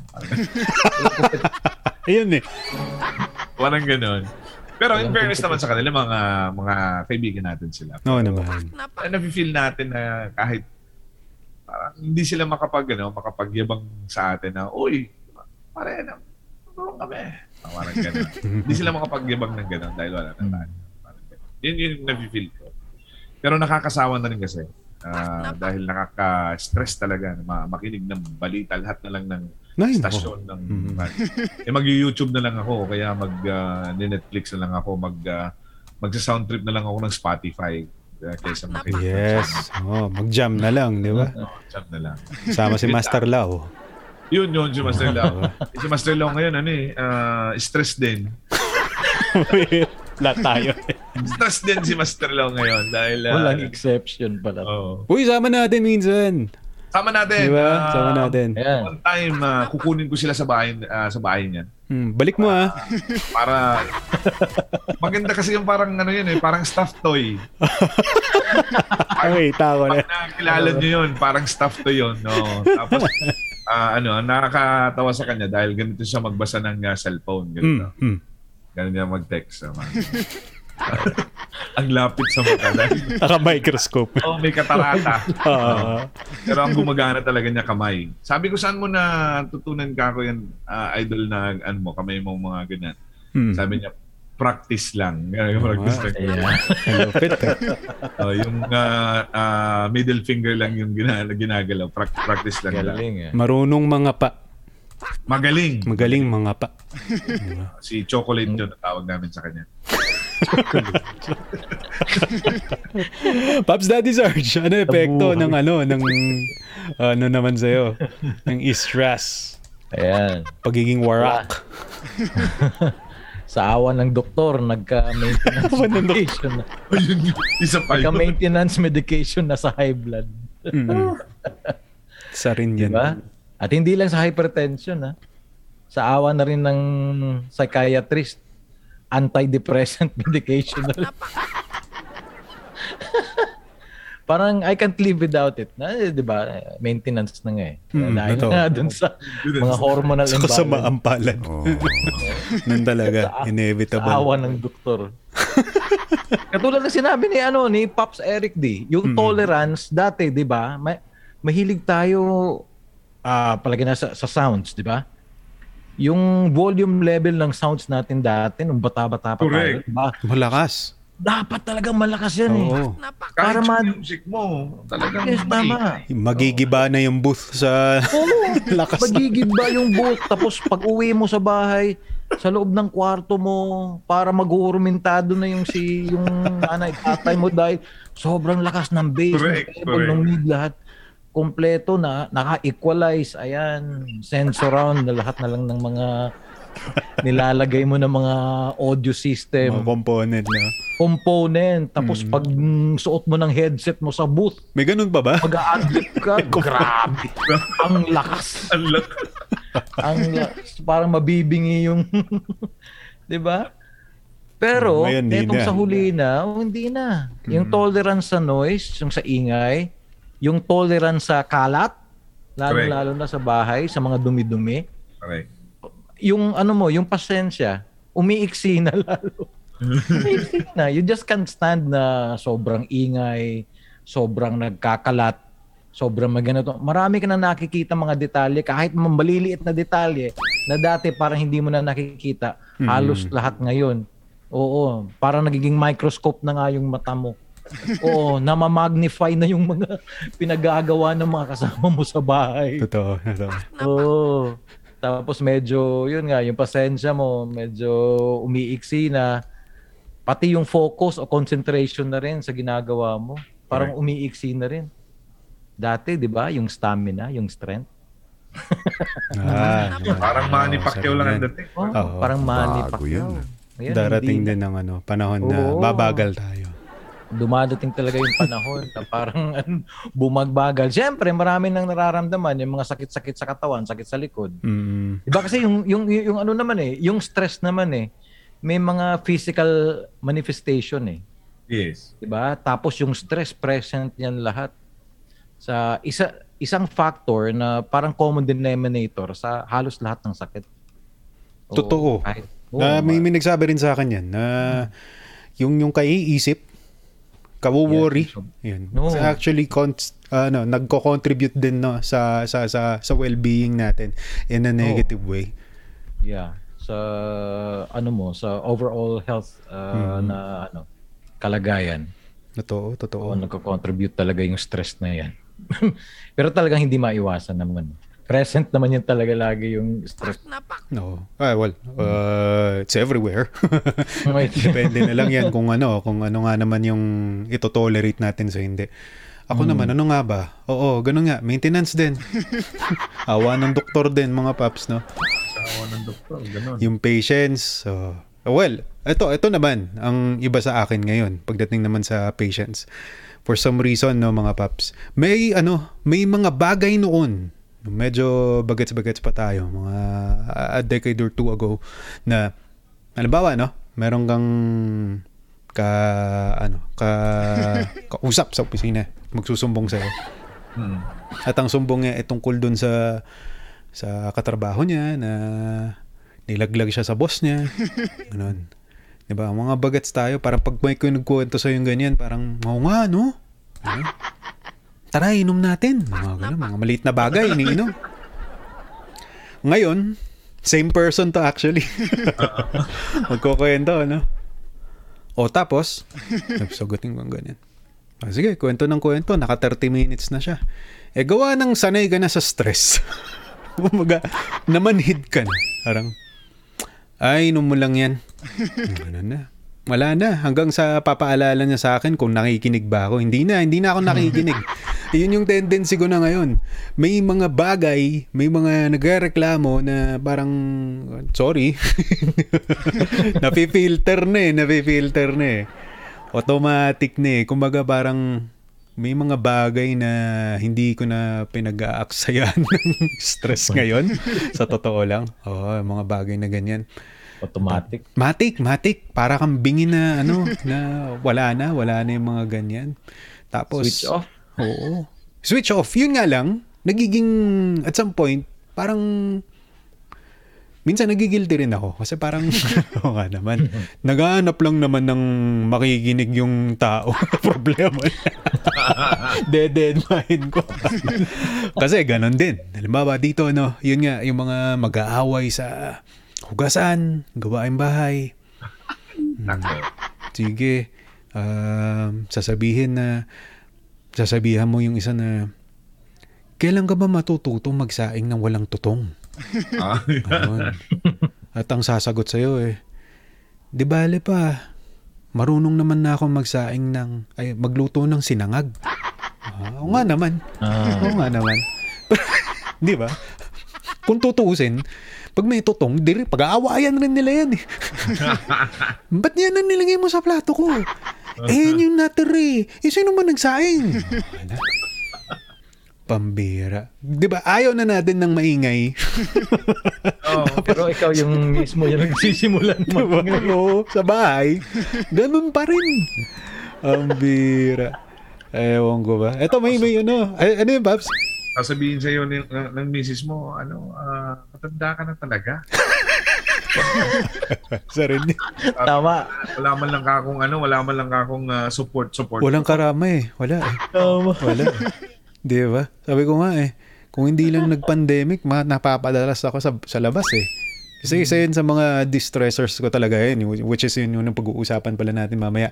Ayun eh. Parang ganun. Pero in fairness naman sa kanila, mga mga kaibigan natin sila. Oo naman. Na nafe-feel natin na kahit parang hindi sila makapag, ano, makapagyabang sa atin na, uy, pare na, tulong kami. Parang ganun. hindi sila makapagyabang ng ganun dahil wala na tayo. Parang ganun. Yun yung nafe-feel ko. Pero nakakasawa na rin kasi. ah, dahil nakaka-stress talaga na ma- makinig ng balita lahat na lang ng Ay, stasyon ng Mhm. eh mag-YouTube na lang ako kaya mag ah, Netflix na lang ako mag uh, magsa-sound trip na lang ako ng Spotify uh, kaysa makinig. Yes. Oh, mag-jam na lang, di ba? Oh, chat na lang. Sama si Master Lau. Yun yun si Master Lau. si Master Lau ngayon ano eh ah, stress din. Lahat tayo. Stress din si Master Lau ngayon dahil ah, Walang exception pala. oh. Uy, sama natin minsan. Sama natin. Di ba? ah, Sama natin. Ayan. One time ah, kukunin ko sila sa bahay ah, sa bahay niya. Hmm, balik mo ah. Para maganda kasi yung parang ano yun eh, parang stuffed toy. Okay, tawa na. Pag nakilala niyo yun, parang stuff to yun. No? Tapos, ah, ano, nakakatawa sa kanya dahil ganito siya magbasa ng ah, cellphone. Ganito. hmm. Ganito niya mag-text. man. ang lapit sa mata. Naka-microscope. oh, may katarata. Ah. Pero ang gumagana talaga niya kamay. Sabi ko, saan mo na tutunan ka ko yan, ah, idol na ano mo, kamay mo mga ganyan. Hmm. Sabi niya, practice lang. practice lang. Ayan. Malupit ah. Oh, yung ah, ah, middle finger lang yung gina- ginagalaw. Prac- practice lang. lang. Galing eh. Marunong mga pa. Magaling. Magaling mga pa. Si Chocolate yun ang tawag namin sa kanya. Pops Daddy Sarge, ano epekto ng ano, ng ano naman sa'yo? Ng stress. Ayan. Pagiging warak. Sa awa ng doktor, nagka-maintenance medication. na- Ayun, isa pa yun. Nagka-maintenance medication na sa high blood. Mm. Sa rin yan. Diba? At hindi lang sa hypertension, ha? Sa awa na rin ng psychiatrist, antidepressant medication na. Parang I can't live without it. Na, eh, 'di ba? Maintenance na nga eh. Hmm, Dahil nga dun sa mga hormonal Sa imbalance. kasamaang palad. Nun talaga, Sa inevitable. awa ng doktor. Katulad ng sinabi ni ano ni Pops Eric D, yung tolerance dati, 'di ba? May, mahilig tayo ah palagi na sa, sa sounds, 'di ba? Yung volume level ng sounds natin dati nung bata-bata pa tayo, Correct. 'di ba? Malakas. Dapat talagang malakas 'yan eh. Oo. Kahit Para yung ma- music mo, talagang Yes, tama. Magigiba na yung booth sa Oo. lakas na. Magigiba yung booth tapos pag uwi mo sa bahay, sa loob ng kwarto mo para maghuhurmentado na yung si yung nanay tatay mo dahil sobrang lakas ng bass, Correct, ng treble, correct. ng mid lahat kompleto na naka-equalize ayan sensor round na lahat na lang ng mga nilalagay mo ng mga audio Mga system component na. component tapos pag mm, suot mo ng headset mo sa booth May ganun pa ba? mag-a-adlib ka grabe ang lakas Ang lak- ang la- parang mabibingi yung 'di ba? Pero Ngayon, hindi etong na. sa huli na, oh, hindi na. Yung tolerance sa noise, yung sa ingay, yung tolerance sa kalat, lalo Correct. lalo na sa bahay, sa mga dumi-dumi, Okay. yung ano mo, yung pasensya, umiiksi na lalo. umiiksi na. You just can't stand na sobrang ingay, sobrang nagkakalat, sobrang maganito. Marami ka na nakikita mga detalye, kahit mga maliliit na detalye, na dati parang hindi mo na nakikita. Halos lahat ngayon. Oo, parang nagiging microscope na nga yung mata mo. Oo, namamagnify na yung mga pinagagawa ng mga kasama mo sa bahay. Totoo, totoo. Oo. Tapos medyo, yun nga, yung pasensya mo, medyo umiiksi na pati yung focus o concentration na rin sa ginagawa mo. Parang umiiksi na rin. Dati, di ba, yung stamina, yung strength. Ah, Parang oo, Manny Pacquiao lang ang dating. Oh, Oo. parang Manny Pacquiao. yun. Ayan, Darating hindi- din ng ano, panahon na Oo. babagal tayo. Dumadating talaga yung panahon na parang ano, bumagbagal. Siyempre, marami nang nararamdaman yung mga sakit-sakit sa katawan, sakit sa likod. Mm, Iba kasi yung, yung, yung, yung ano naman eh, yung stress naman eh, may mga physical manifestation eh. Yes. 'di ba? Tapos yung stress present yan lahat sa isa isang factor na parang common denominator sa halos lahat ng sakit. Oo, Totoo. kahit- oo, na may, may nagsabi rin sa akin yan na yung yung kaiisip, kawo-worry, Yeah, yun. No. It's actually ano, nagko-contribute din no sa sa sa sa well-being natin in a negative way. Yeah. Sa ano mo, sa overall health uh, Mm-hmm. na ano kalagayan. Totoo, Oo, totoo. nagko-contribute talaga yung stress na yan. Pero talagang hindi maiwasan naman. Present naman yan talaga lagi yung stress. No. Ah, well, uh, it's everywhere. Depende na lang yan kung ano, kung ano nga naman yung ito-tolerate natin sa hindi. Ako naman, ano nga ba? Oo, ganun nga. Maintenance din. Awa ng doktor din, mga paps, no? Awa ng doktor, ganun. Yung patience. So, well, ito, ito naman, ang iba sa akin ngayon, pagdating naman sa patience. For some reason, no, mga paps, may, ano, may mga bagay noon, medyo bagets-bagets pa tayo, mga a decade or two ago, na, halimbawa, no, meron kang ka ano ka kausap sa opisina magsusumbong sa'yo Hmm. at ang sumbong niya ay tungkol dun sa sa katrabaho niya na nilaglag siya sa boss niya. Ganun. 'Di ba? Mga bagets tayo parang pag may nagkuwento sa yung ganyan, parang oo nga no. Ano? Tara, inom natin. Mga ganun, mga maliit na bagay, iniinom. Ngayon, same person to actually. Magkukwento, ano? O tapos, sagutin ko ang ganyan. Ah, sige, kwento ng kwento. Naka 30 minutes na siya. Eh, gawa ng sanay ka na sa stress. Kumaga, namanhid ka na. Parang, ay, inom mo lang yan. Ano na. Wala na. Hanggang sa papaalala niya sa akin kung nakikinig ba ako. Hindi na, hindi na ako nakikinig. Yun yung tendency ko na ngayon. May mga bagay, may mga nagreklamo na parang, sorry, napifilter na eh, napifilter na eh. Automatic na eh. Kumbaga parang may mga bagay na hindi ko na pinag-aaksayan ng stress ngayon. sa totoo lang. Oo, mga bagay na ganyan. Automatic. Matik, matik. Para kang bingin na ano, na wala na, wala na yung mga ganyan. Tapos, Switch off. Oo. Switch off. Yun nga lang, nagiging, at some point, parang, minsan nagigilty rin ako. Kasi parang, oo nga naman, naghahanap lang naman ng makikinig yung tao. Problema niya. dead, dead mind ko. kasi ganon din. Halimbawa dito, no, yun nga, yung mga mag-aaway sa hugasan, gawain bahay. Nako. Sige, um, sasabihin na, sasabihan mo yung isa na, kailan ka ba matututong magsaing ng walang tutong? Ah, Ayun. At ang sasagot sa'yo eh, di bale pa, marunong naman na ako magsaing ng, ay, magluto ng sinangag. Ah, oo nga naman. Ah. Oo nga naman. di ba? Kung tutuusin, pag may tutong, di rin, pag-aawayan rin nila yan eh. Ba't yan ang nilagay mo sa plato ko? Eh, yun yung natiri. Eh, sino man nagsaing? Pambira. Di ba? Ayaw na natin ng maingay. oh, Pero ikaw yung mismo yung nagsisimulan Diba? mo. Oo, sa bahay. Ganun pa rin. Ang bira. Ewan ko ba. Eto, may, may ano. Ay, ano yung Babs? Sasabihin sa'yo ng, ng, ng misis mo, ano, ah, matanda ka na talaga. Sa rin. Tama. Wala man lang ka akong, ano, wala man lang ka akong ah, support, support. Walang karama eh. Wala eh. Tama. Wala eh. Di ba? Sabi ko nga eh. Kung hindi lang nag-pandemic, ma napapadalas ako sa, sa labas eh. Kasi isa yun sa mga distressors ko talaga yun, which is yun yung pag-uusapan pala natin mamaya.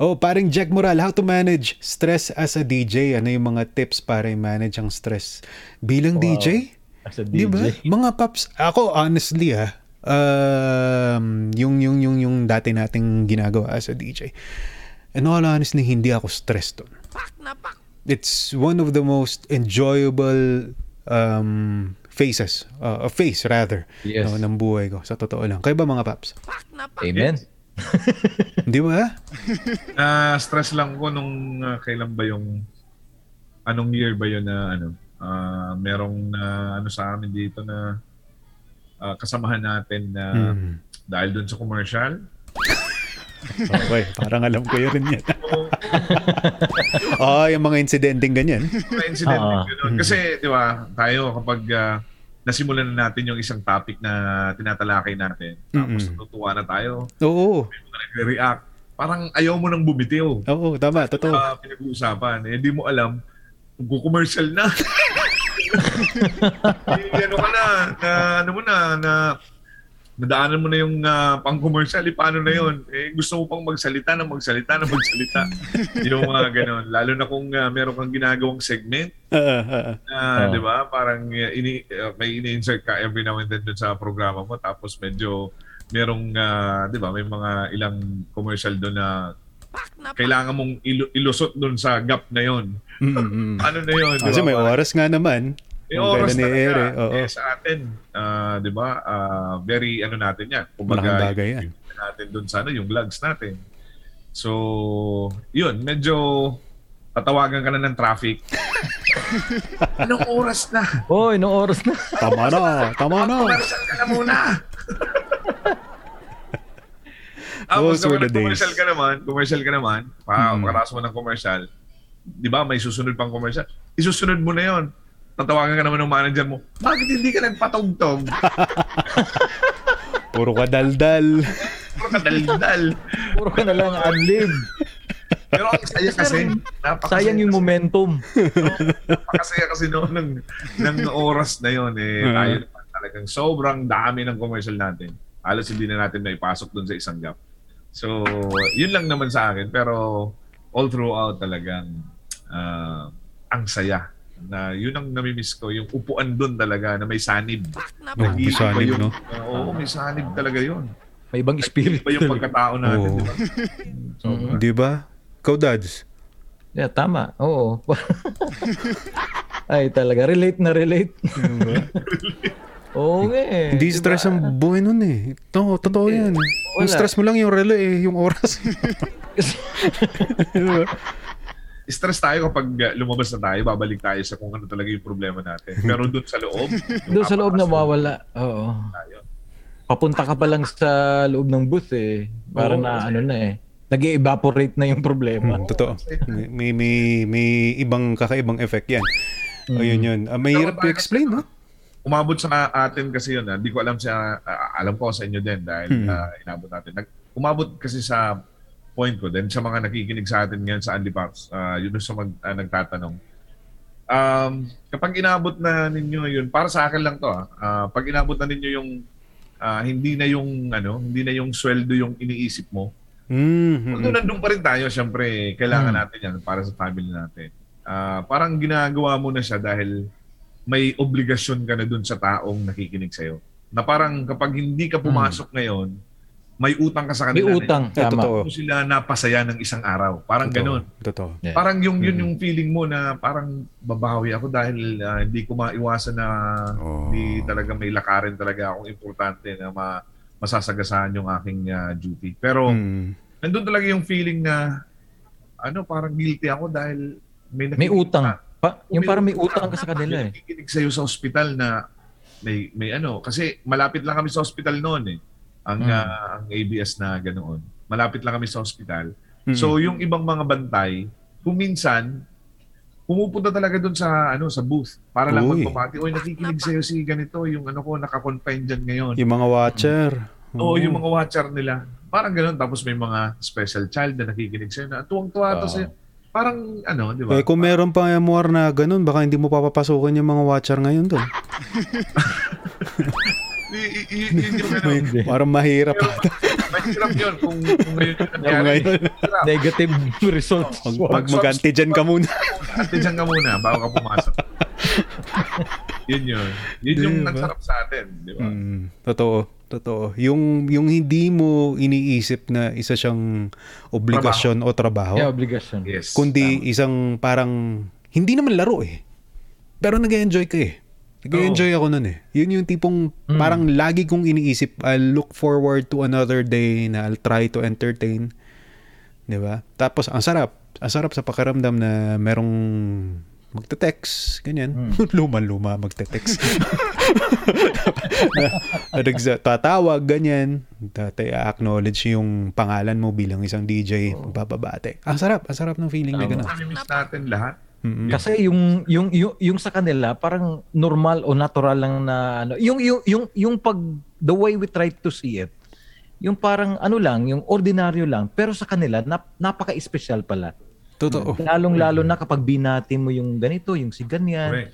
Oh, paring Jack Moral, how to manage stress as a DJ? Ano yung mga tips para i-manage ang stress bilang DJ? As a? DJ. Mga paps, ako honestly ah, um, yung, yung, yung, yung dati nating ginagawa as a DJ. And all honestly, hindi ako stressed doon. It's one of the most enjoyable um, phases, uh, a phase rather, Yes. no, ng buhay ko. Sa totoo lang. Kayo ba mga paps? Amen. Di ba? Na stress lang ko nung ah, kailan ba yung anong year ba yun na ano ah, merong na ano sa amin dito na ah, kasamahan natin na Mm. dahil doon sa commercial Okay, parang alam ko yun yan. oh, yung mga insidenteng ganyan. mga incident Ah. ganun. Kasi, di ba, tayo kapag ah, nasimulan na natin yung isang topic na tinatalakay natin, tapos natutuwa na tayo, Oo, may mga nagre-react, parang ayaw mo nang bumitiw. oo, tama, totoo. Uh, pinag-uusapan. Eh, di mo alam, commercial na. eh, ano ka na, na, ano mo na, na, nadaanan mo na yung ah, pang-commercial, eh, paano na yun? Eh, gusto mo pang magsalita na magsalita na magsalita. yung mga ganon. Lalo na kung ah, meron kang ginagawang segment, ah. na, Oh. di ba, parang uh, ini, uh, may ini-insert ka every now and then dun sa programa mo, tapos medyo merong, ah, di ba, may mga ilang commercial doon na kailangan mong ilu- ilusot doon sa gap na yon. Mm, mm. Ano na yun? di Kasi ba? may oras nga naman. May oras kailan i-air talaga. eh. Eh, sa atin, ah, di ba, ah, very ano natin yan. Malaking bagay yan. yung natin doon sa ano, yung vlogs natin. So, yun, medyo tatawagan ka na ng traffic. Anong oras na? Hoy, nung oras na. Tama na, tama na. Commercial ka na muna. Those Tapos were the days. commercial ka naman, commercial ka naman, pa, Mm. mo ng commercial, di ba may susunod pang commercial? Isusunod mo na yon. Tatawagan ka naman ng manager mo, bakit hindi ka nagpatugtog? Puro ka daldal. Puro ka daldal. Puro ka na lang adlib. Pero ang saya kasi. napakasaya Sayang yung kasi. momentum. Napakasaya kasi noon ng, ng oras na yon eh. Mhm. Tayo naman talagang sobrang dami ng commercial natin. Halos hindi na natin naipasok doon sa isang gap. So, yun lang naman sa akin. Pero all throughout talagang ah, ang saya na yun ang namimiss ko, yung upuan doon talaga na may sanib. Oh, may sanib, yung- no? Oo, may sanib talaga yun. May ibang spirit. Iba yung pagkatao natin, Oo. di ba? Sobra. Di ba? Ikaw, Dads. Yeah, tama. Oo. Ay, talaga. Relate na relate. Oo nga eh. Hindi Diba? stress ang buhay nun eh. No, totoo yan. Yung Wala. stress mo lang yung relo eh, yung oras. Diba? Stress tayo kapag uh, lumabas na tayo, babalik tayo sa kung ano talaga yung problema natin. Pero doon sa loob, Doon sa loob na napakasaya mawala. Oo. tayo. Papunta ka pa lang sa loob ng booth eh. Para Oo. na ano na eh. nag evaporate na yung problema. Hmm, totoo. May, may, may, ibang kakaibang effect yan. O yun yun. Ah, mahirap i-explain, kasi, no? Umabot sa atin kasi yun. ah. Hindi ko alam sa ah, alam ko sa inyo din dahil Hmm. ah, inabot natin. Nag, umabot kasi sa point ko then sa mga nakikinig sa atin ngayon sa Andy Pops, ah, yun sa mag, ah, nagtatanong. Um, kapag inabot na ninyo yun, para sa akin lang to ah, ah, pag inabot na ninyo yung ah, hindi na yung ano, hindi na yung sweldo yung iniisip mo, Mm, Although nandun pa rin tayo, syempre, kailangan Hmm. natin yan para sa family natin. Ah, parang ginagawa mo na siya dahil may obligasyon ka na dun sa taong nakikinig sa'yo. Na parang kapag hindi ka pumasok ngayon, may utang ka sa May kanila. utang. Eh, Tama. totoo. Sila napasaya ng isang araw. Parang Totoo. ganun. Totoo. Yeah. Parang yung yun yung feeling mo na parang babawi ako dahil ah, hindi ko maiwasan na Oh. hindi talaga may lakarin talaga akong importante na ma masasagasaan yung aking ah, duty. Pero Mm. nandun talaga yung feeling na ano, parang guilty ako dahil may May utang. Pa, yung May parang may utang. ka sa kanila May eh. nakikinig sa'yo sa ospital na may may ano kasi malapit lang kami sa ospital noon eh. Ang Mm. ah, ang ABS na ganoon. Malapit lang kami sa ospital. Mm. So yung ibang mga bantay, kung minsan pumupunta talaga doon sa ano sa booth para lang Uy. magpapati. Oy, nakikinig sa'yo si ganito, yung ano ko naka-confine dyan ngayon. Yung mga watcher. Oo, yung mga watcher nila. Parang ganoon. Tapos may mga special child na nakikinig sa'yo na tuwang-tuwa to Oo. sa'yo. Parang ano, di ba? Eh, kung meron pa MOR na ganun, baka hindi mo papapasukin yung mga watcher ngayon doon. Y- y- yun. Parang mahirap ata. mahirap yun kung, kung ngayon nangyari. Negative results. Mag, mag, mag-antigen ka muna. Antigen ka muna bago ka pumasok. yun yun. Yun yung Diba? nagsarap sa atin. Di ba? Mm, totoo. Totoo. Yung, yung hindi mo iniisip na isa siyang obligasyon o trabaho, Yeah, obligation. Yes. kundi isang parang, hindi naman laro eh. Pero nag-enjoy ka eh. Nag-enjoy ako nun eh. Yun yung tipong parang lagi kong iniisip, I'll look forward to another day na I'll try to entertain. Di ba? Tapos, ang sarap. Ang sarap sa pakiramdam na merong magte-text, ganyan. Luma-luma magte-text. tatawag, ganyan. Tatay, acknowledge yung pangalan mo bilang isang DJ. Magbababate. Ang sarap. Ang sarap ng feeling na gano'n. Nami-miss natin lahat. Mm-mm. Kasi yung yung yung, yung sa kanila parang normal o natural lang na ano, yung yung yung yung pag the way we try to see it. Yung parang ano lang, yung ordinaryo lang, pero sa kanila nap, napaka-espesyal pala. Totoo. Lalong-lalo na kapag binati mo yung ganito, yung si ganyan. Correct.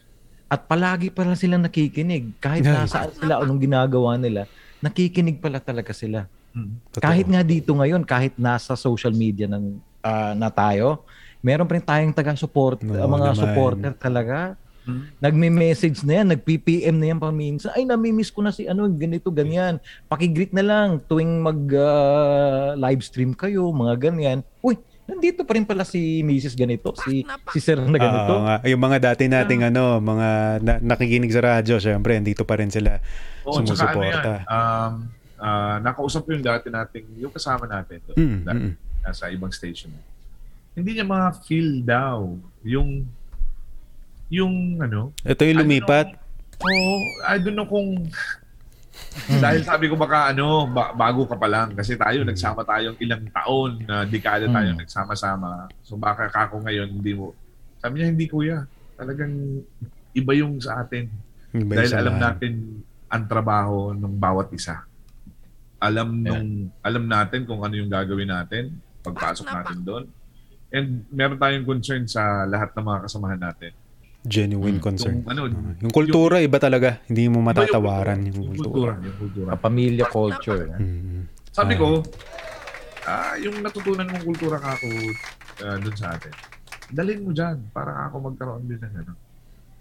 At palagi pala silang nakikinig. Kahit Yeah. nasaan sila, anong ginagawa nila, nakikinig pala talaga sila. Totoo. Kahit nga dito ngayon, kahit nasa social media ng, ah, na tayo, meron pa rin tayong taga-support, ah, mga naman. supporter talaga. Nagme-message na yan, nag-PPM na yan paminsan. Ay, nami-miss ko na si ano, ganito, ganyan. Pakigreet na lang tuwing mag-live stream kayo, mga ganyan. Uy, nandito pa rin pala si Mrs. ganito, si si Sir na ganito. Oo nga. Yung mga dati nating ano, mga na- nakikinig sa radyo, syempre, andito pa rin sila Oo, ano yan, sumusuporta. um, ah, nakausap ko yung dati nating, yung kasama natin doon, Mm, dati, mm. nasa ibang station. Hindi niya ma-feel daw yung yung ano, Ito yung lumipat. Oo, I don't know kung dahil sabi ko baka ano, ba- bago ka pa lang kasi tayo nagsama tayong ilang taon na dekada tayo Mm. nagsama-sama. So baka kako ngayon hindi mo. Sabi niya hindi kuya. Talagang iba yung sa atin. Yung ba yung dahil alam samahan? natin ang trabaho ng bawat isa. Alam nung alam natin kung ano yung gagawin natin pagpasok natin doon. And meron tayong concern sa lahat ng mga kasamahan natin. Genuine concern. Yung ano, Yung kultura, iba talaga. Hindi mo matatawaran Iba yung yung kultura. Yung kultura. Pamilya culture. Mm. Sabi Ah. ko, ah, yung natutunan mong kultura ka ako uh, dun sa atin, dalhin mo dyan para ako magkaroon din ng ano.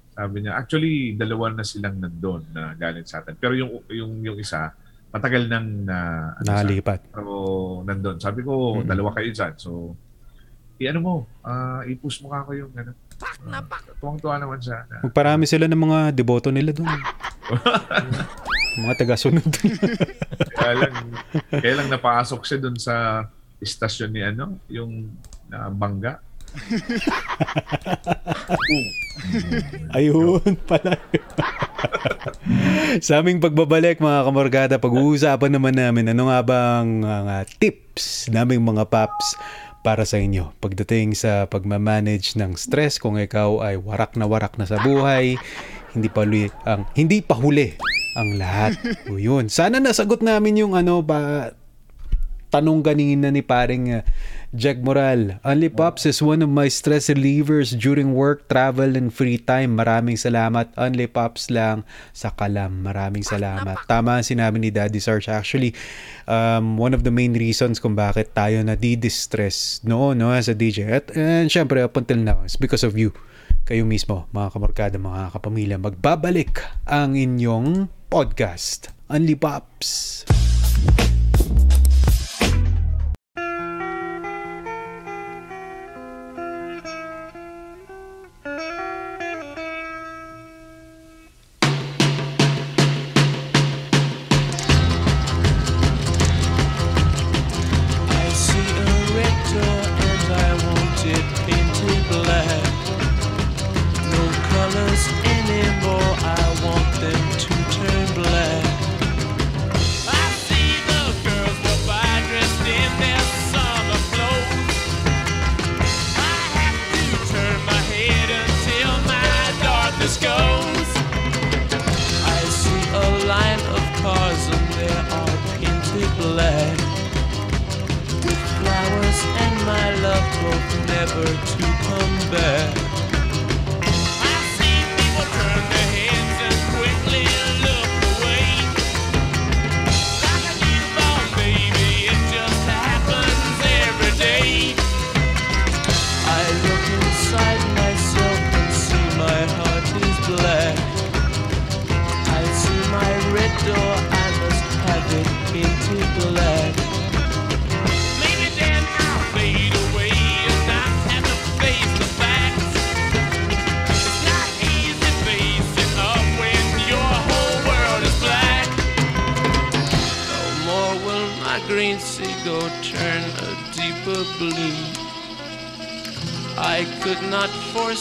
Sabi niya, actually, dalawa na silang nandun na galing sa atin. Pero yung yung yung isa, matagal nang na, ano sa- Nakalipat. pero nandun. Sabi ko, Mm. dalawa kayo dyan. So, i-ano mo, ah, i-push mo ka ako yung ano. Uh, tuwang-tuwa naman siya. Na, Magparami sila ng mga deboto nila doon. mga taga-sunod. kaya lang, kaya lang napasok siya dun sa istasyon ni ano, yung na bangga. Ayun pala. Sa aming pagbabalik mga kamorgada, pag-uusapan naman namin ano nga bang mga tips naming mga paps para sa inyo pagdating sa pagmamanage ng stress kung ikaw ay warak na warak na sa buhay, hindi pa huli ang hindi pa huli ang lahat. O yun. Sana nasagot namin yung ano ba tanong kanina ni paring uh, Jack Moral. Only Pops is one of my stress relievers during work, travel, and free time. Maraming salamat. Only Pops lang sa kalam. Maraming salamat. Tama ang sinabi ni Daddy Sarge. Actually, um, one of the main reasons kung bakit tayo na di-distress noon no, as a DJ. At, and syempre, up until now, it's because of you. Kayo mismo, mga kamorkada, mga kapamilya, magbabalik ang inyong podcast. Only Pops. I never to come back.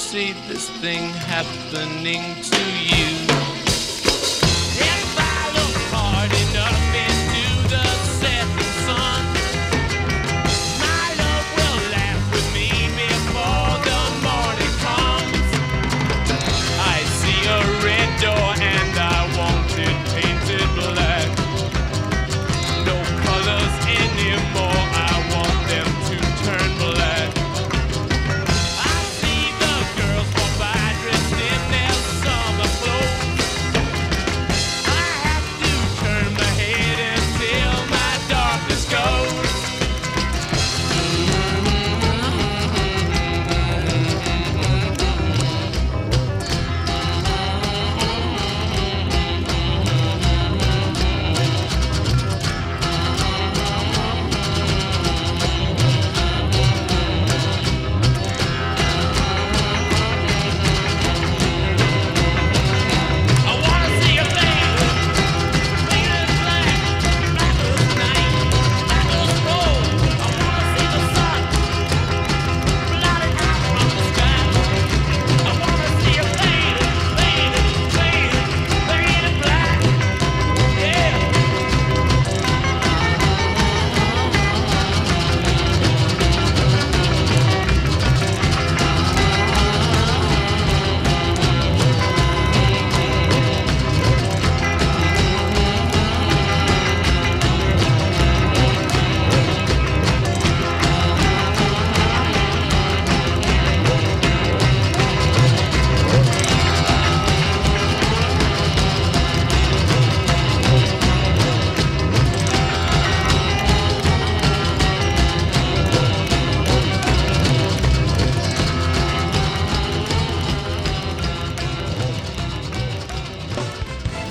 Foresee this thing happening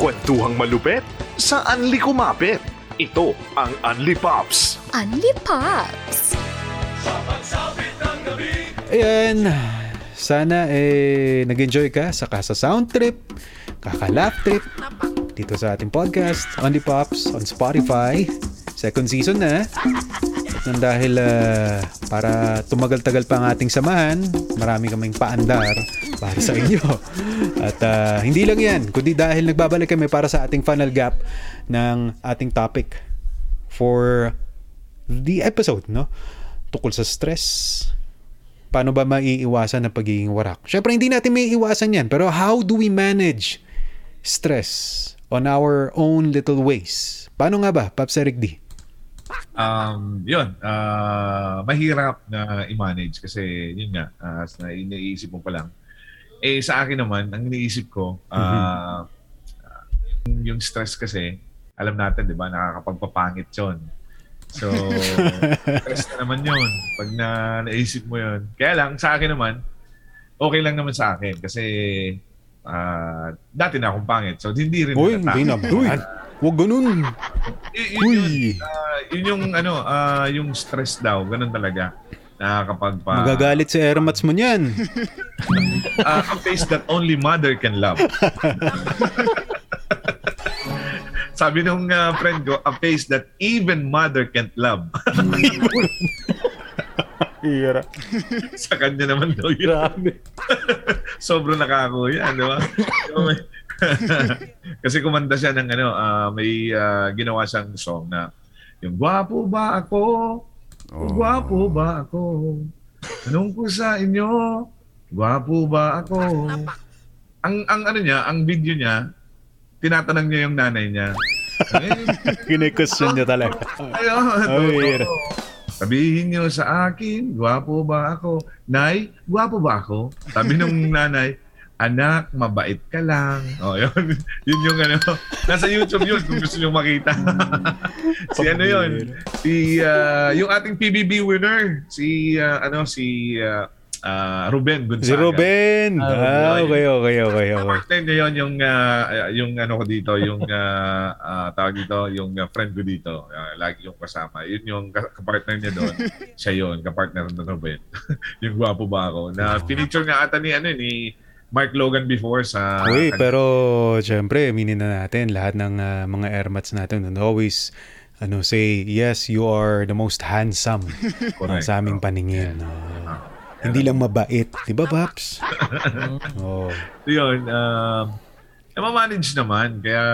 Kwentuhang malupet sa Unli Kumapit. Ito ang Unli Pops. Unli Pops. Ayan. Sana eh nag-enjoy ka sa Kasa Sound Trip, Kaka-Laugh Trip, dito sa ating podcast, Only Pops, on Spotify. Second season na. Nang dahil ah, para tumagal-tagal pa ang ating samahan, marami kaming paandar para sa inyo. At ah, hindi lang yan, kundi dahil nagbabalik kami para sa ating final gap ng ating topic for the episode, no? Tukol sa stress, paano ba maiiwasan ang pagiging warak? Syempre, hindi natin may iwasan yan. Pero how do we manage stress on our own little ways? Paano nga ba, Pops Eric D? Um, yun, ah, mahirap na i-manage kasi yun nga, as na iniisip mo pa lang. Eh sa akin naman, ang iniisip ko, ah, yung stress kasi, alam natin, di ba, nakakapagpapangit yun. So, stress na naman yun. Pag na naisip mo yun. Kaya lang, sa akin naman, okay lang naman sa akin kasi ah, dati na akong pangit. So, hindi rin Uy, hindi na. Uy, huwag ganun. Y- yun, Uy. yun, ah, yun yung ano, ah, yung stress daw, ganun talaga. Na kapag pa Magagalit si Ermats mo niyan. ah, a face that only mother can love. Sabi nung ah, friend ko, a face that even mother can't love. Hira. Sa kanya naman daw yun. Grabe. Sobrang nakako yan, di ba? Kasi kumanta siya ng ano, ah, may ah, ginawa siyang song na yung gwapo ba ako? Gwapo ba ako? Tanong ko sa inyo, gwapo ba ako? Ang ang ano niya, ang video niya, tinatanong niya yung nanay niya. Kine-question niya talaga. ayun, Ay, totoo. Sabihin niyo sa akin, gwapo ba ako? Nay, gwapo ba ako? Sabi nung nanay, anak, mabait ka lang. Oh, yun. yun yung ano. Nasa YouTube yun kung gusto niyo makita. si ano yun? Si, ah, yung ating PBB winner. Si, ah, ano, si, ah, ah, Ruben Gonzaga. Si Ruben. Ah, Ah, okay, okay, okay, okay. Partner niya yun, yung, ah, yung ano ko dito, yung ah, ah, tawag dito, yung ah, friend ko dito. Ah, lagi yung kasama. Yun yung ka- kapartner niya doon. Siya yun, kapartner ng Ruben. yung gwapo ba ako. Na feature nga ata ni, ano, ni Mark Logan before sa... Uy, pero syempre, aminin na natin lahat ng ah, mga airmats natin and always ano say, yes, you are the most handsome sa aming paningin. Ah, hindi lang mabait. Di ba, Paps? oh. So yun, um, manage naman. Kaya,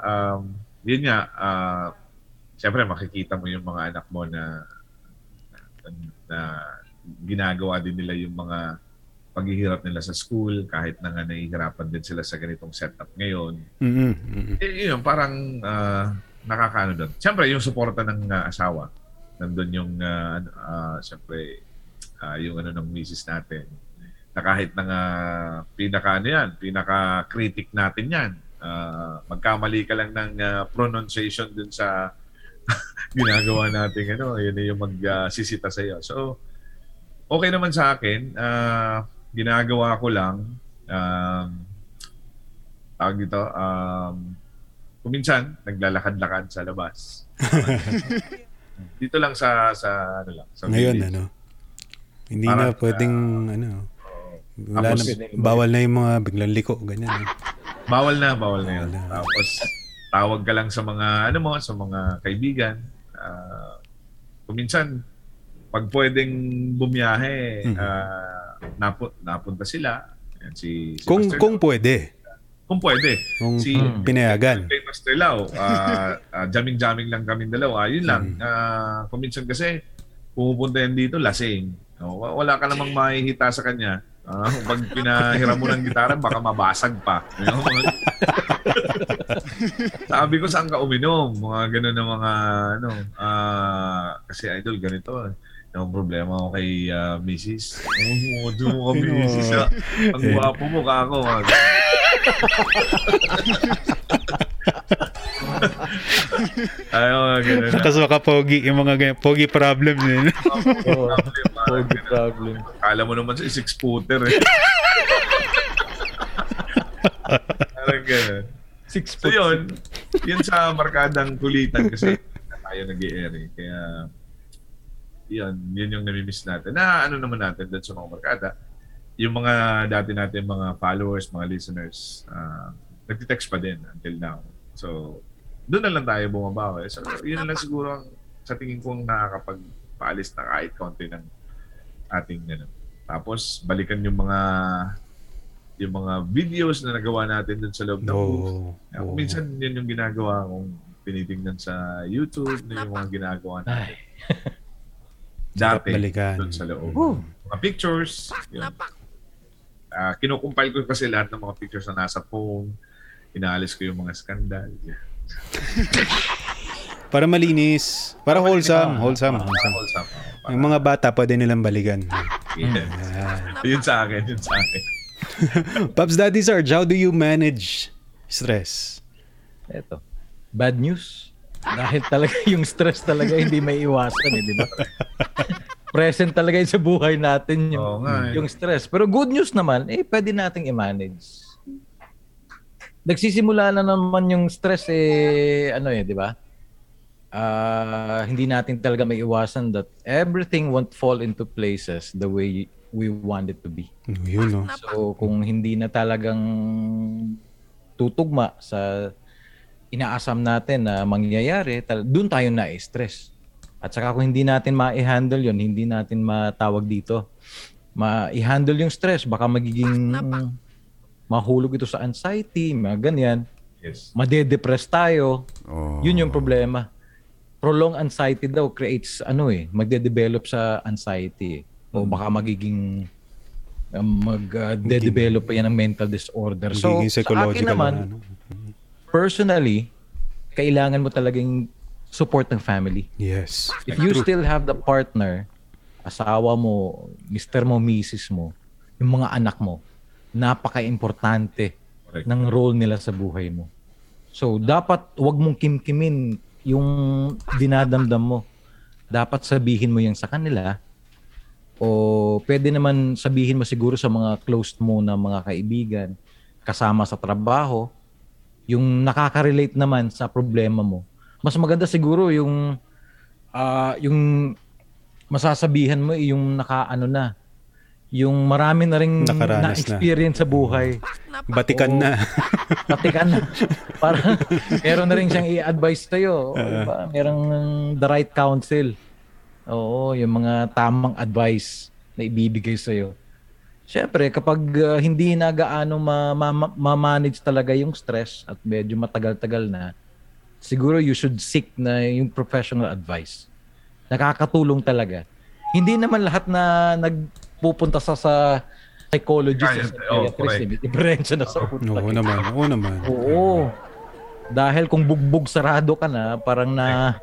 um, yun nga, uh, siyempre makikita mo yung mga anak mo na, na ginagawa din nila yung mga paghihirap nila sa school kahit na nga nahihirapan din sila sa ganitong setup ngayon. Mm-mm, mm-mm. Eh, yun, parang uh, nakakaano doon. Siyempre, yung suporta ng uh, asawa. Nandun yung, uh, uh, siyempre, uh, yung ano ng misis natin. Na kahit na nga pinaka ano yan, pinaka-critic natin yan. Uh, magkamali ka lang ng uh, pronunciation dun sa ginagawa natin ano, yun yung magsisita sa iyo. So, okay naman sa akin. Uh, ginagawa ko lang um, tawag dito, um, kuminsan, naglalakad-lakad sa labas. Dito lang sa, sa, ano lang, sa Ngayon, village. ano? Hindi na Parang, pwedeng, ano, wala tapos- na, bawal na yung mga biglang liko, ganyan. eh. Bawal na, bawal na yun. Na. Tapos, tawag ka lang sa mga, ano mo, sa mga kaibigan. Ah, kuminsan, pag pwedeng bumiyahe, Mhm. ah, napu- napunta sila. Yan, si, si Kung, Master kung Lau. pwede. kung pwede. Kung Si- pinayagan. Kay Master Lau, ah, ah, jamming-jamming lang kami dalawa. Yun lang. Mhm. Ah, kuminsan kasi, pumupunta yan dito, lasing. No, wa- wala ka namang mahihita sa kanya. Ah, pag pinahiram mo ng gitara, baka mabasag pa. You know? Sabi ko, saan ka uminom? Mga ganun na mga, ano, ah, kasi idol, ganito. eh. Yung problema ko kay ah, Mrs. Oo, oh, doon mo ka, Mrs. ah. Ang gwapo mo ka ako. ah. Ayaw, mga ganun. Tapos makapogi, yung mga ganyan, pogi. Oh, Problem, mga Big ganun. problem. Kala mo naman sa six footer eh. Parang ganun. Six So yun, yun sa markadang kulitan kasi tayo nag air eh. Kaya yun, yun yung namimiss natin. Na ano naman natin doon sa mga markada. Yung mga dati natin mga followers, mga listeners, uh, nagtitext pa din until now. So, doon na lang tayo bumabawi. So, yun na lang siguro ang sa tingin kong nakakapagpaalis na kahit konti ng ating ano. Tapos, balikan yung mga yung mga videos na nagawa natin dun sa loob ng booth. Oo. Yeah, kung minsan yun yung ginagawa kong tinitingnan sa YouTube na yung mga ginagawa natin. Dati, balikan. dun sa loob. Woo. Mga pictures. Yun. Ah, kinukumpile ko kasi lahat ng mga pictures na nasa phone. Inaalis ko yung mga skandal. Para malinis. Para wholesome. Wholesome. Para wholesome. wholesome. Para- Yung mga bata, pwede nilang balikan. Yeah. yun sa akin, yun sa akin. Pops Daddy Sarge, how do you manage stress? Eto. Bad news. Dahil talaga yung stress talaga hindi may iwasan eh, di ba? Present talaga sa buhay natin yung, Oo nga eh. yung stress. Pero good news naman, eh pwede nating i-manage. Nagsisimula na naman yung stress eh, ano eh, di ba? Ah, hindi natin talaga may iwasan that everything won't fall into places the way we want it to be. Yun, no? So kung hindi na talagang tutugma sa inaasam natin na mangyayari, tal- doon tayo na-stress. At saka kung hindi natin ma-handle yon hindi natin matawag dito, ma-handle yung stress, baka magiging mahulog ito sa anxiety, mga ganyan. Yes. Made-depress tayo. Oh. Yun yung problema. Prolonged anxiety daw creates ano eh, magde-develop sa anxiety. eh. O baka magiging um, mag-develop pa yan ng mental disorder. So, Magiging sa akin psychological naman, na, ano? Personally, kailangan mo talagang support ng family. Yes. If you still have the partner, asawa mo, mister mo, misis mo, yung mga anak mo, napaka-importante Correct. ng role nila sa buhay mo. So, dapat wag mong kimkimin yung dinadamdam mo. Dapat sabihin mo yan sa kanila O pwede naman sabihin mo siguro sa mga close mo na mga kaibigan, kasama sa trabaho, yung nakaka-relate naman sa problema mo. Mas maganda siguro yung ah, yung masasabihan mo eh, yung nakaano na, yung marami na ring Nakaranas na. na-experience sa buhay. Batikan na. Katikan na. Para meron na rin siyang i-advise sa'yo. O, diba? Merong the right counsel. Oo, yung mga tamang advice na ibibigay sa'yo. Siyempre, kapag uh, hindi na gaano ma- ma- ma-manage talaga yung stress at medyo matagal-tagal na, siguro you should seek na yung professional advice. Nakakatulong talaga. Hindi naman lahat na nagpupunta sa sa psychologist Kaya- o oh, psychiatrist. eh. May diferensya na sa utak. Oo naman, oo naman. Oo. Dahil kung bugbog sarado ka na, parang na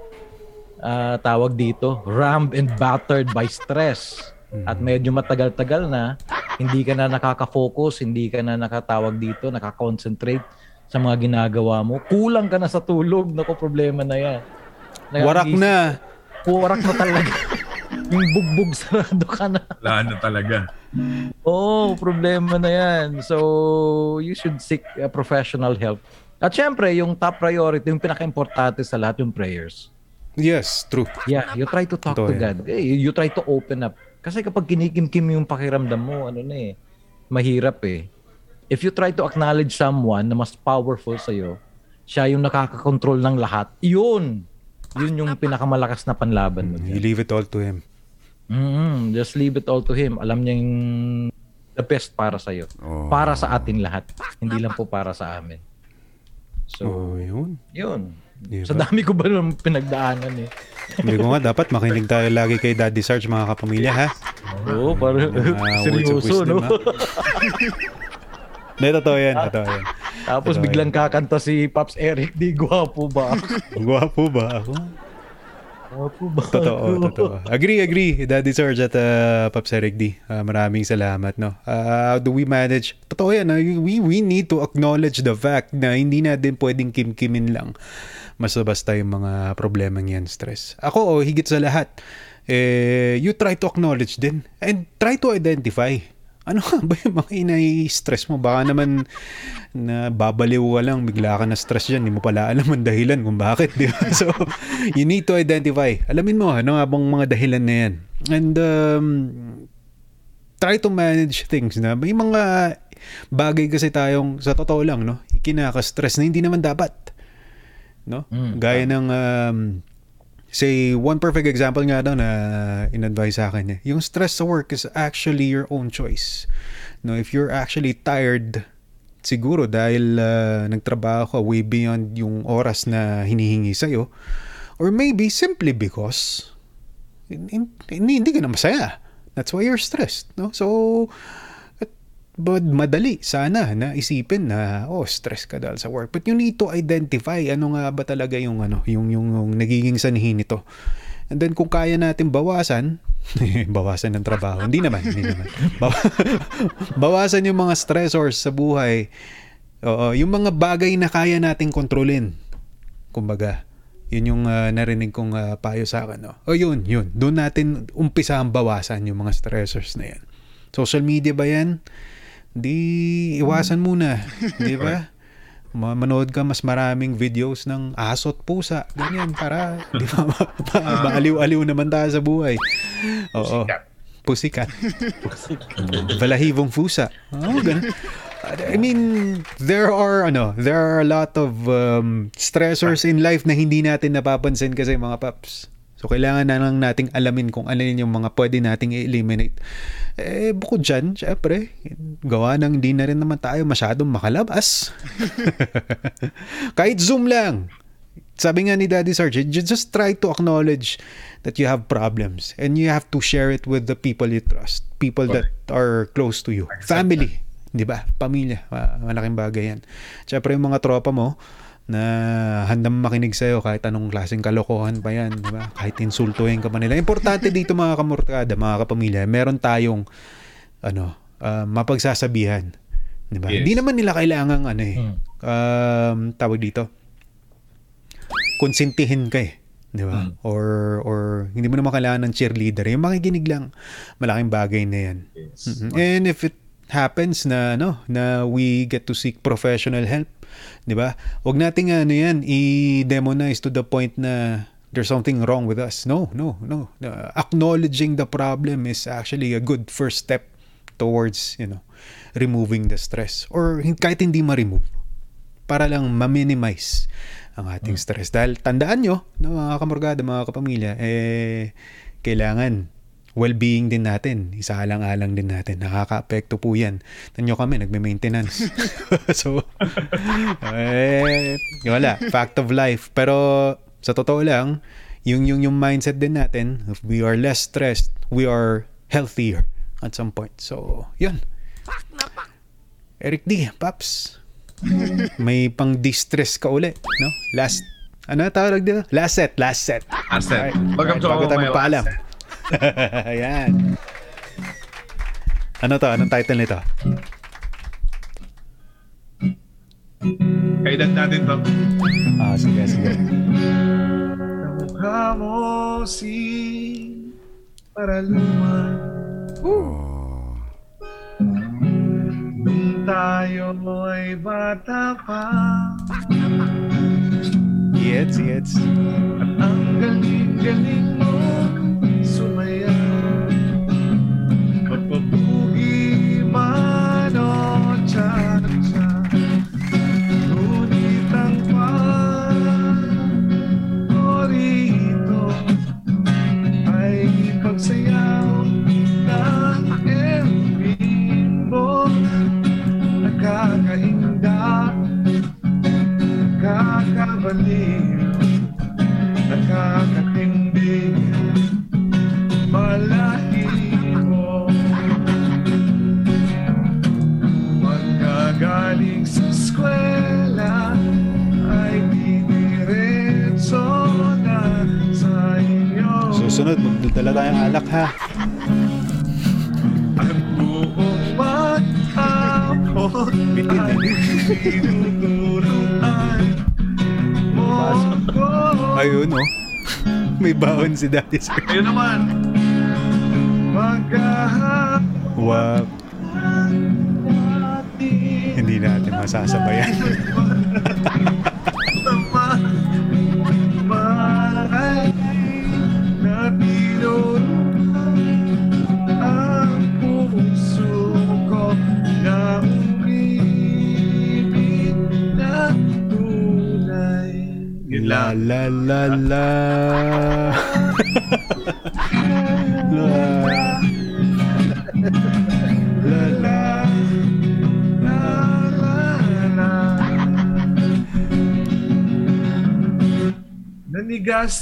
ah, tawag dito, rammed and battered by stress. At medyo matagal-tagal na, hindi ka na nakaka-focus, hindi ka na nakatawag dito, nakaka-concentrate sa mga ginagawa mo. Kulang ka na sa tulog, naku problema na yan. Warak Nakagising- na. Warak na talaga. Yung bugbog sarado ka na. Wala na talaga. Oo, problema na yan. So, you should seek uh, professional help. At syempre, yung top priority, yung pinaka-importante sa lahat, yung prayers. Yes, true. Yeah, you try to talk Totoo to. God. Eh, you try to open up. Kasi kapag kinikimkim yung pakiramdam mo, ano na eh, mahirap eh. If you try to acknowledge someone na mas powerful sa'yo, siya yung nakakakontrol ng lahat, yun! Yun yung pinakamalakas na panlaban mo. You leave it all to him. mm Just leave it all to him. Alam niya yung the best para sa iyo. Oh. Para sa atin lahat. Hindi lang po para sa amin. So, Oh, yun. yun. Diba? Sa dami ko ba naman pinagdaanan eh. Hindi ko nga, dapat makinig tayo lagi kay Daddy Sarge, mga kapamilya, ha? Oo, para Mga words of seryoso, wisdom, no? Hindi, totoo yan, totoo yan. Tapos Totoo biglang kakanta si Pops Eric, di gwapo ba? Gwapo ba ako? Gwapo ba? Totoo, totoo. Agree, agree. Daddy Sarge at uh, Pops Eric D. Ah, maraming salamat, no? Ah, how do we manage? Totoo yan, ah. we, we need to acknowledge the fact na hindi natin pwedeng kim-kimin lang basta-basta yung mga problema yan, stress. Ako, oh, higit sa lahat, eh, you try to acknowledge din and try to identify ano nga ba yung mga inai-stress mo? Baka naman na babaliw ka lang, bigla ka na stress dyan, hindi mo pala alam ang dahilan kung bakit, di ba? So, you need to identify. Alamin mo, ano nga bang mga dahilan na yan? And, um, try to manage things na may mga bagay kasi tayong, sa totoo lang, no? Kinaka-stress na hindi naman dapat. No? Mm, Gaya ng, um, say, one perfect example nga daw na in-advise sa akin eh. Yung stress sa work is actually your own choice. No, if you're actually tired, siguro dahil uh, nagtrabaho ka way beyond yung oras na hinihingi sa'yo, or maybe simply because hin- hindi, hindi ka na masaya. That's why you're stressed. No? So, but madali sana na isipin na oh stress ka dahil sa work. But you need to identify ano nga ba talaga yung ano yung yung, yung nagiging sanhi nito. And then kung kaya natin bawasan bawasan ng trabaho. Hindi naman hindi naman. Baw- bawasan yung mga stressors sa buhay. Oo yung mga bagay na kaya nating kontrolin. Kumbaga yun yung ah, narinig kong ah, payo sa akin no? o yun yun. Doon natin umpisa ang bawasan yung mga stressors na yan. Social media ba yan di iwasan muna, di ba? Ma- Manood ka mas maraming videos ng aso at pusa, ganyan, para di ba, ma- ma- maaliw-aliw naman tayo sa buhay. Oo. Pusikat. Balahibong pusa. Oo, ganun. I mean, there are ano, there are a lot of um, stressors in life na hindi natin napapansin kasi mga paps. So kailangan na lang nating alamin kung ano yun yung mga pwede nating i-eliminate. Eh bukod dyan, syempre, gawa ng hindi na rin naman tayo masyadong makalabas. Kahit Zoom lang. Sabi nga ni Daddy Sarge, you just try to acknowledge that you have problems and you have to share it with the people you trust, people that are close to you, family, 'di ba? Pamilya, Ma- malaking bagay 'yan. Syempre yung mga tropa mo na handang makinig sa'yo kahit anong klaseng kalokohan pa yan, di ba? Kahit insultuhin ka pa nila. Importante dito mga kamurkada, mga kapamilya, meron tayong ano, ah, mapagsasabihan. Di ba? Yes. Naman nila kailangang ano eh, um, tawag dito, konsintihin ka eh. Di ba? Or, or hindi mo naman kailangan ng cheerleader. Yung makikinig lang, malaking bagay na yan. Yes. Mhm. And if it happens na no na we get to seek professional help, 'di ba? Wag nating ano 'yan i-demonize to the point na there's something wrong with us. No, no, no. Uh, acknowledging the problem is actually a good first step towards, you know, removing the stress or kahit hindi ma-remove para lang ma-minimize ang ating stress. Dahil tandaan nyo, no, mga kamorgada, mga kapamilya, eh, kailangan well-being din natin. Isaalang-alang din natin. Nakaka-apekto po yan. Tanyo kami, nagme-maintenance. so, eh, wala. Fact of life. Pero, sa totoo lang, yung, yung, yung mindset din natin, if we are less stressed, we are healthier at some point. So, yun. Eric D, Paps. May pang distress ka uli, no? Last ano tawag dito? Last set, last set. Last set. Alright. Welcome to Alright, bago tayo magpaalam. last Ayan. Ano to? Anong title nito? Kailan natin to? Ah, sige, sige. Mukha mo si Paraluman Nung tayo ay bata pa Yets, yets. At ang galing-galing Nakakabaliw Nakakatindi Malahibo Magkagaling sa eskwela Ay diniretso na sa inyo Susunod, magdadala tayong alak ha. Ang buong maghapon Bitin, ay mo ko. Ayun, oh. May baon si Daddy Sir. Ayun naman. Wow. Hindi natin masasabayan. La la la la. la. La la la la. Nanigas.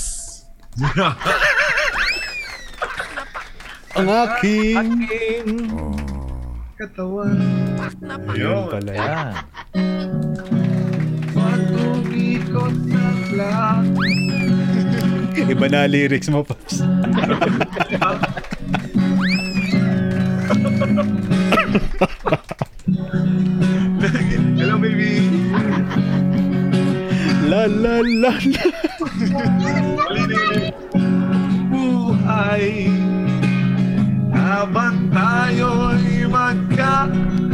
Ang aking. Aking. katawan. Ayun pala. Yan. Lang. Iba na lyrics mo, Pops. Hello, baby. La la la la. Buhay habang tayo'y magkabahay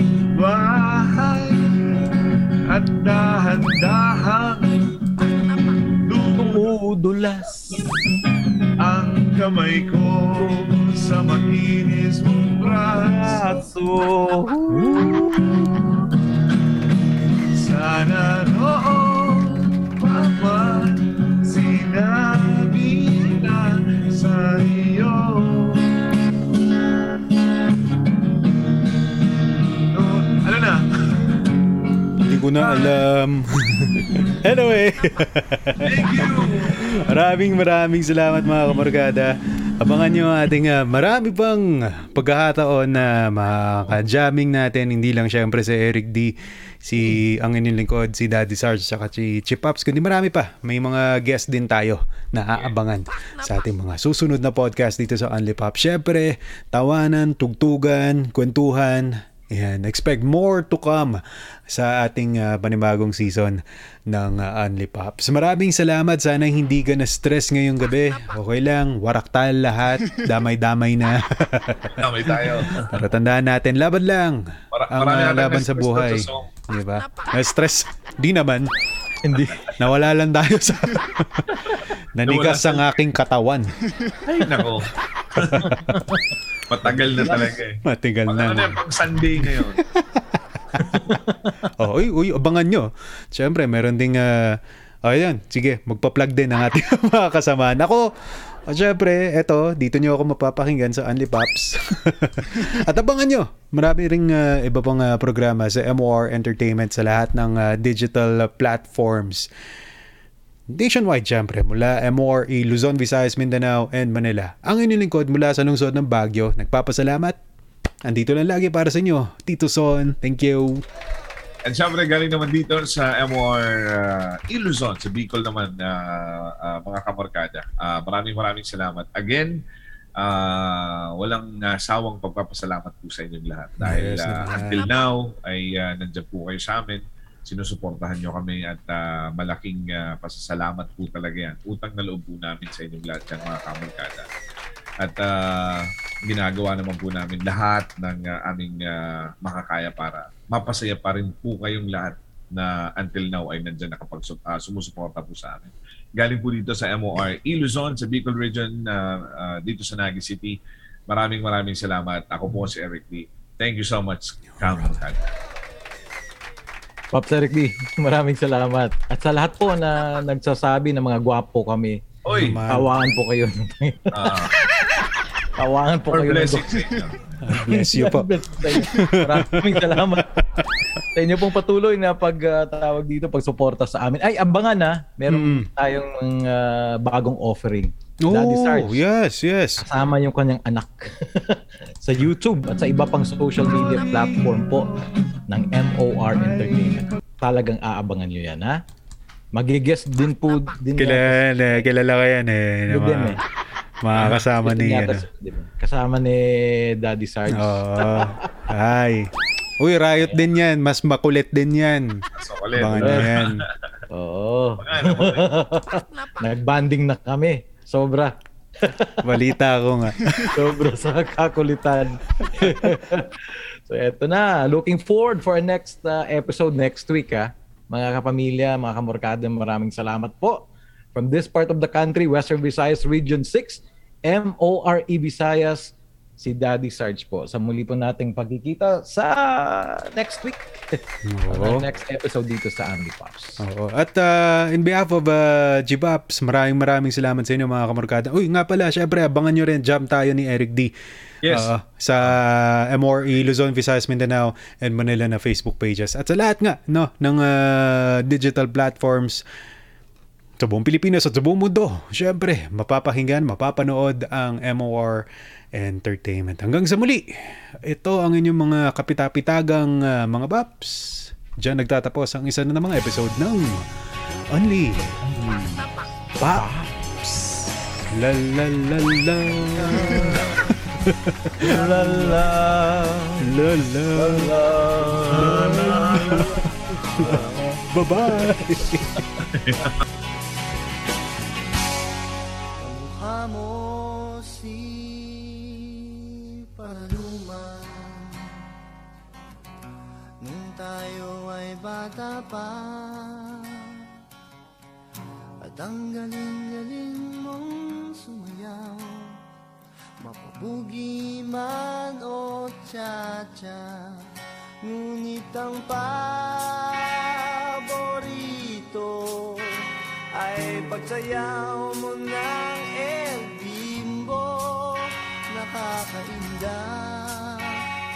Dumudulas. ang kamay ko sa makinis mong braso. Sana noon pa sinabi na sa iyo. No, ano na? Hindi ko na alam. Hello eh. Thank you! Maraming maraming salamat mga kamarkada. Abangan nyo ating ah, marami pang pagkakataon na makaka-jamming natin. Hindi lang syempre si Eric D, si ang inyong lingkod, si Daddy Sarge, saka si Chip Ups. Kundi marami pa. May mga guest din tayo na aabangan sa ating mga susunod na podcast dito sa Only Pop. Syempre, tawanan, tugtugan, kwentuhan, Ayan, expect more to come sa ating ah, panibagong season ng uh, Unli Pops. Maraming salamat. Sana hindi ka na-stress ngayong gabi. Okay lang, waraktal lahat. Damay-damay na. Damay tayo. Para tandaan natin, laban lang Mara- ang natin laban sa buhay. Di ba? Na-stress. Di naman. Hindi. Nawala lang tayo sa... Nanigas ang aking katawan. Ay, nako. Matagal na talaga eh. Matigal Pag na. ano na pang Sunday ngayon. Oh, uy, uy, abangan nyo. Siyempre, meron ding, uh, ayan, sige, magpa-plug din ang ating mga kasamaan. Ako, oh, siyempre, eto, dito nyo ako mapapakinggan sa Unli Pops. At abangan nyo, marami ring uh, iba pang uh, programa sa MOR Entertainment sa lahat ng uh, digital uh, platforms. Nationwide, syempre, mula MORE, Luzon, Visayas, Mindanao, and Manila. Ang inyong lingkod mula sa lungsod ng Baguio. Nagpapasalamat. Andito lang lagi para sa inyo. Tito Son, thank you. And syempre, galing naman dito sa MOR uh, Iluzon, sa Bicol naman, uh, uh, mga kamarkada. Uh, maraming maraming salamat. Again, uh, walang uh, sawang pagpapasalamat po sa inyong lahat. Dahil Yes, uh, until now, ay uh, nandyan po kayo sa amin. Sinusuportahan nyo kami at uh, malaking uh, pasasalamat po talaga yan. Utang na loob po namin sa inyong lahat yan, mga kamarkada. At uh, ginagawa naman po namin lahat ng uh, aming uh, makakaya para mapasaya pa rin po kayong lahat na until now ay nandyan nakapag uh, sumusuporta po sa amin. Galing po dito sa MOR Iluzon, sa Bicol Region, uh, uh, dito sa Naga City. Maraming maraming salamat. Ako po si Eric D. Thank you so much, Kamarkada. Pops Eric D, maraming salamat. At sa lahat po na nagsasabi na mga gwapo kami, Oy, Naman. tawahan po kayo. uh, tawahan po for kayo. ng blessings inyo. Bless you po. Maraming salamat. Sa inyo pong patuloy na pagtawag dito, pagsuporta sa amin. Ay, abangan na, meron Mm. tayong uh, bagong offering. Daddy Oh, Sarge. yes, yes. Kasama yung kanyang anak sa YouTube at sa iba pang social media platform po ng MOR Entertainment. Talagang aabangan nyo yan, ha? Magigest din po din yan. Kilala, kilala ko yan eh. Yun din eh. Mga kasama ni, Yata ano. Kasama ni Daddy Sarge. Oo. Ay. Uy, riot din yan. Mas makulit din yan. So, ulit. Abangan yan. Oo. Nagbanding na kami. Sobra. Balita ko nga. Sobra sa kakulitan. so eto na, looking forward for our next uh, episode next week ha. Mga kapamilya, mga kamorkada, maraming salamat po. From this part of the country, Western Visayas Region 6, MORE Visayas, si Daddy Sarge po. Sa muli po nating pagkikita sa next week. Oo. Sa next episode dito sa Andy Pops. Oo. At uh, in behalf of uh, G-Pops, maraming maraming salamat sa inyo mga kamorkada. Uy, nga pala, syempre, abangan nyo rin, jam tayo ni Eric D. Yes. Uh, sa MORE, Luzon, Visayas, Mindanao, and Manila na Facebook pages. At sa lahat nga no, ng uh, digital platforms sa buong Pilipinas at sa buong mundo. Syempre, mapapakinggan, mapapanood ang MOR Entertainment. Hanggang sa muli, ito ang inyong mga kapitapitagang uh, mga baps. Diyan nagtatapos ang isa na namang episode ng Only Baps. La la la la. La la, La la. Bye-bye. Mo si Paluma. Nung ay bata pa At ang galing-galing mong sumayaw Mapabugi o cha-cha. Ngunit ang ay pagsayaw mo ng Nakakainda,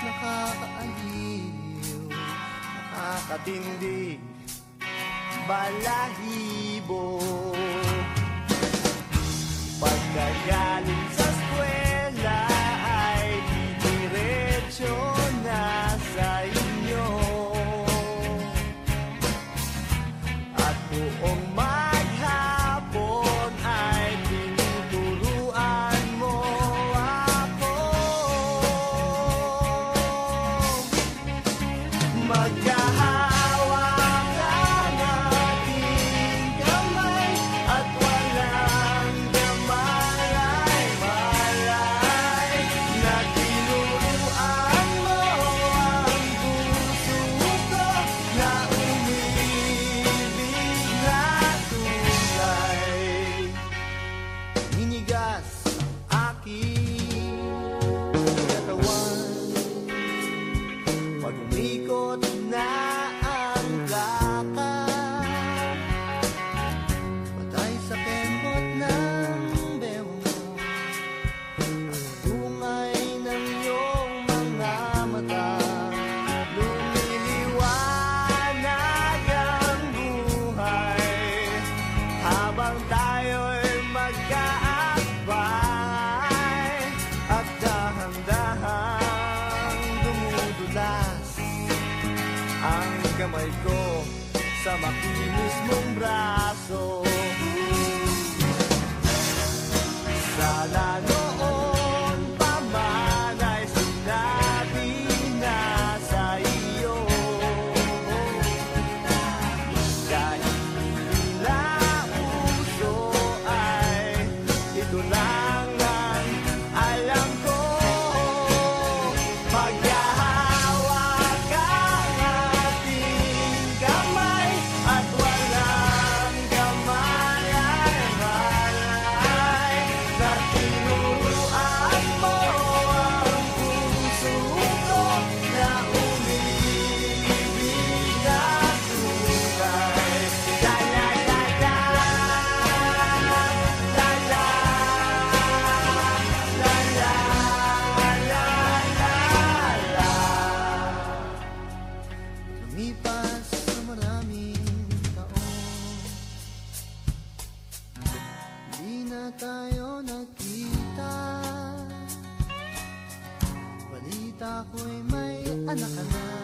nakakaaliw, nakakatindig, balahibo. Pagkagaling sa may anak ka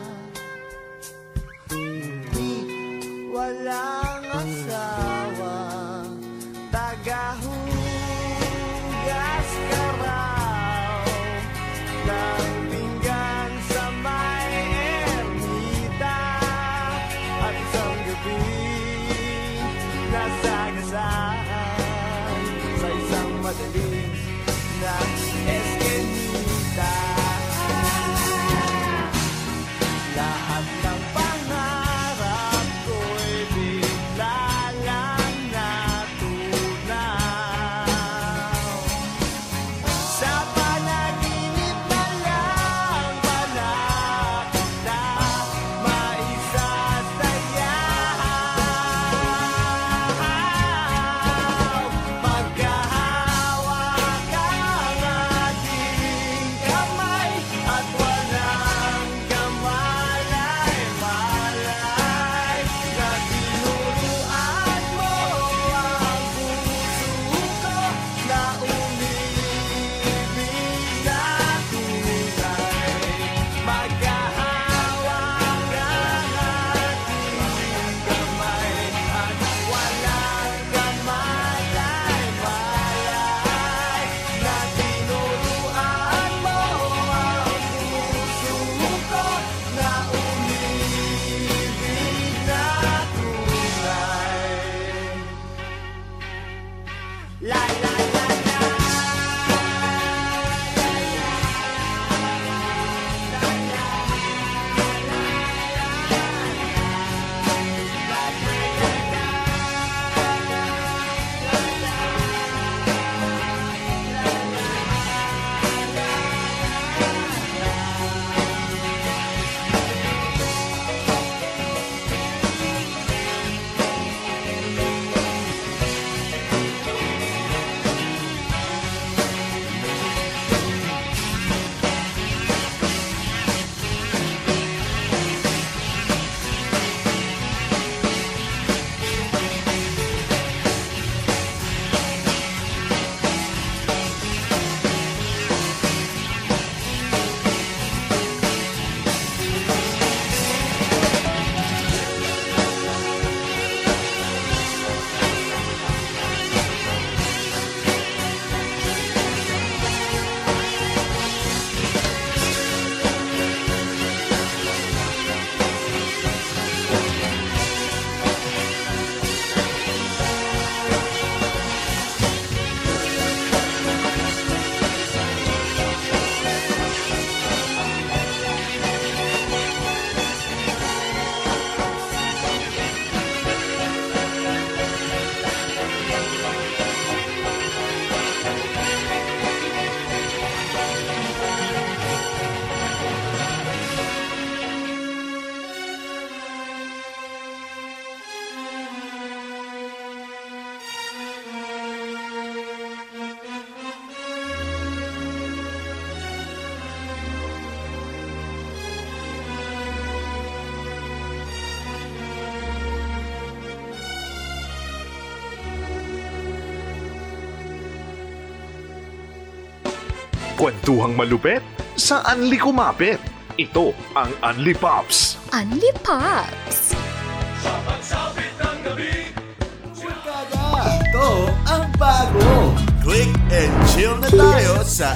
Kwentuhang malupet sa Unli Kumapit. Ito ang Unli Pops. Unli Pops. Ito ang bago. Click and chill na tayo sa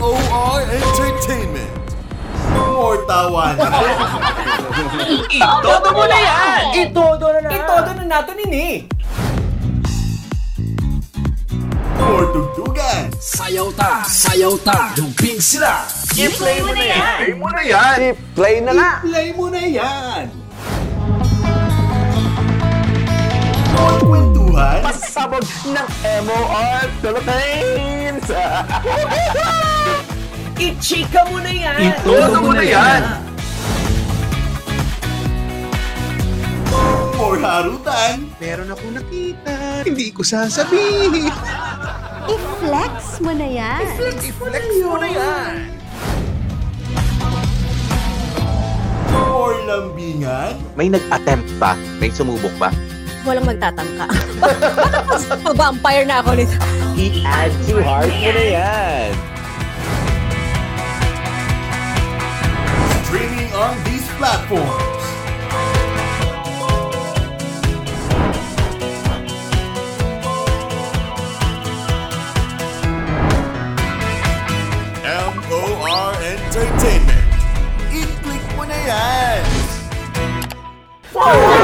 MOR Entertainment. More tawanan. Itodo mo na yan! Itodo na na. Itodo na nato nini! More tugtugan. Sayaw ta! Sayaw ta! Dumping sila! I-play mo na yan! Play mo na yan! Play na na! Play mo na yan. Kwentuhan. Pasabog ng MOR Philippines! I-chika mo na yan! Itodo mo na yan! More harutan. Meron ako nakita. Hindi ko sasabihin. I-flex mo na yan. I-flex mo na yan! More lambingan. May nag-attempt ba? May sumubok ba? walang magtatangka. Bakit mag-vampire na ako nito? I-add to heart mo na yan. Streaming on these platforms. 오!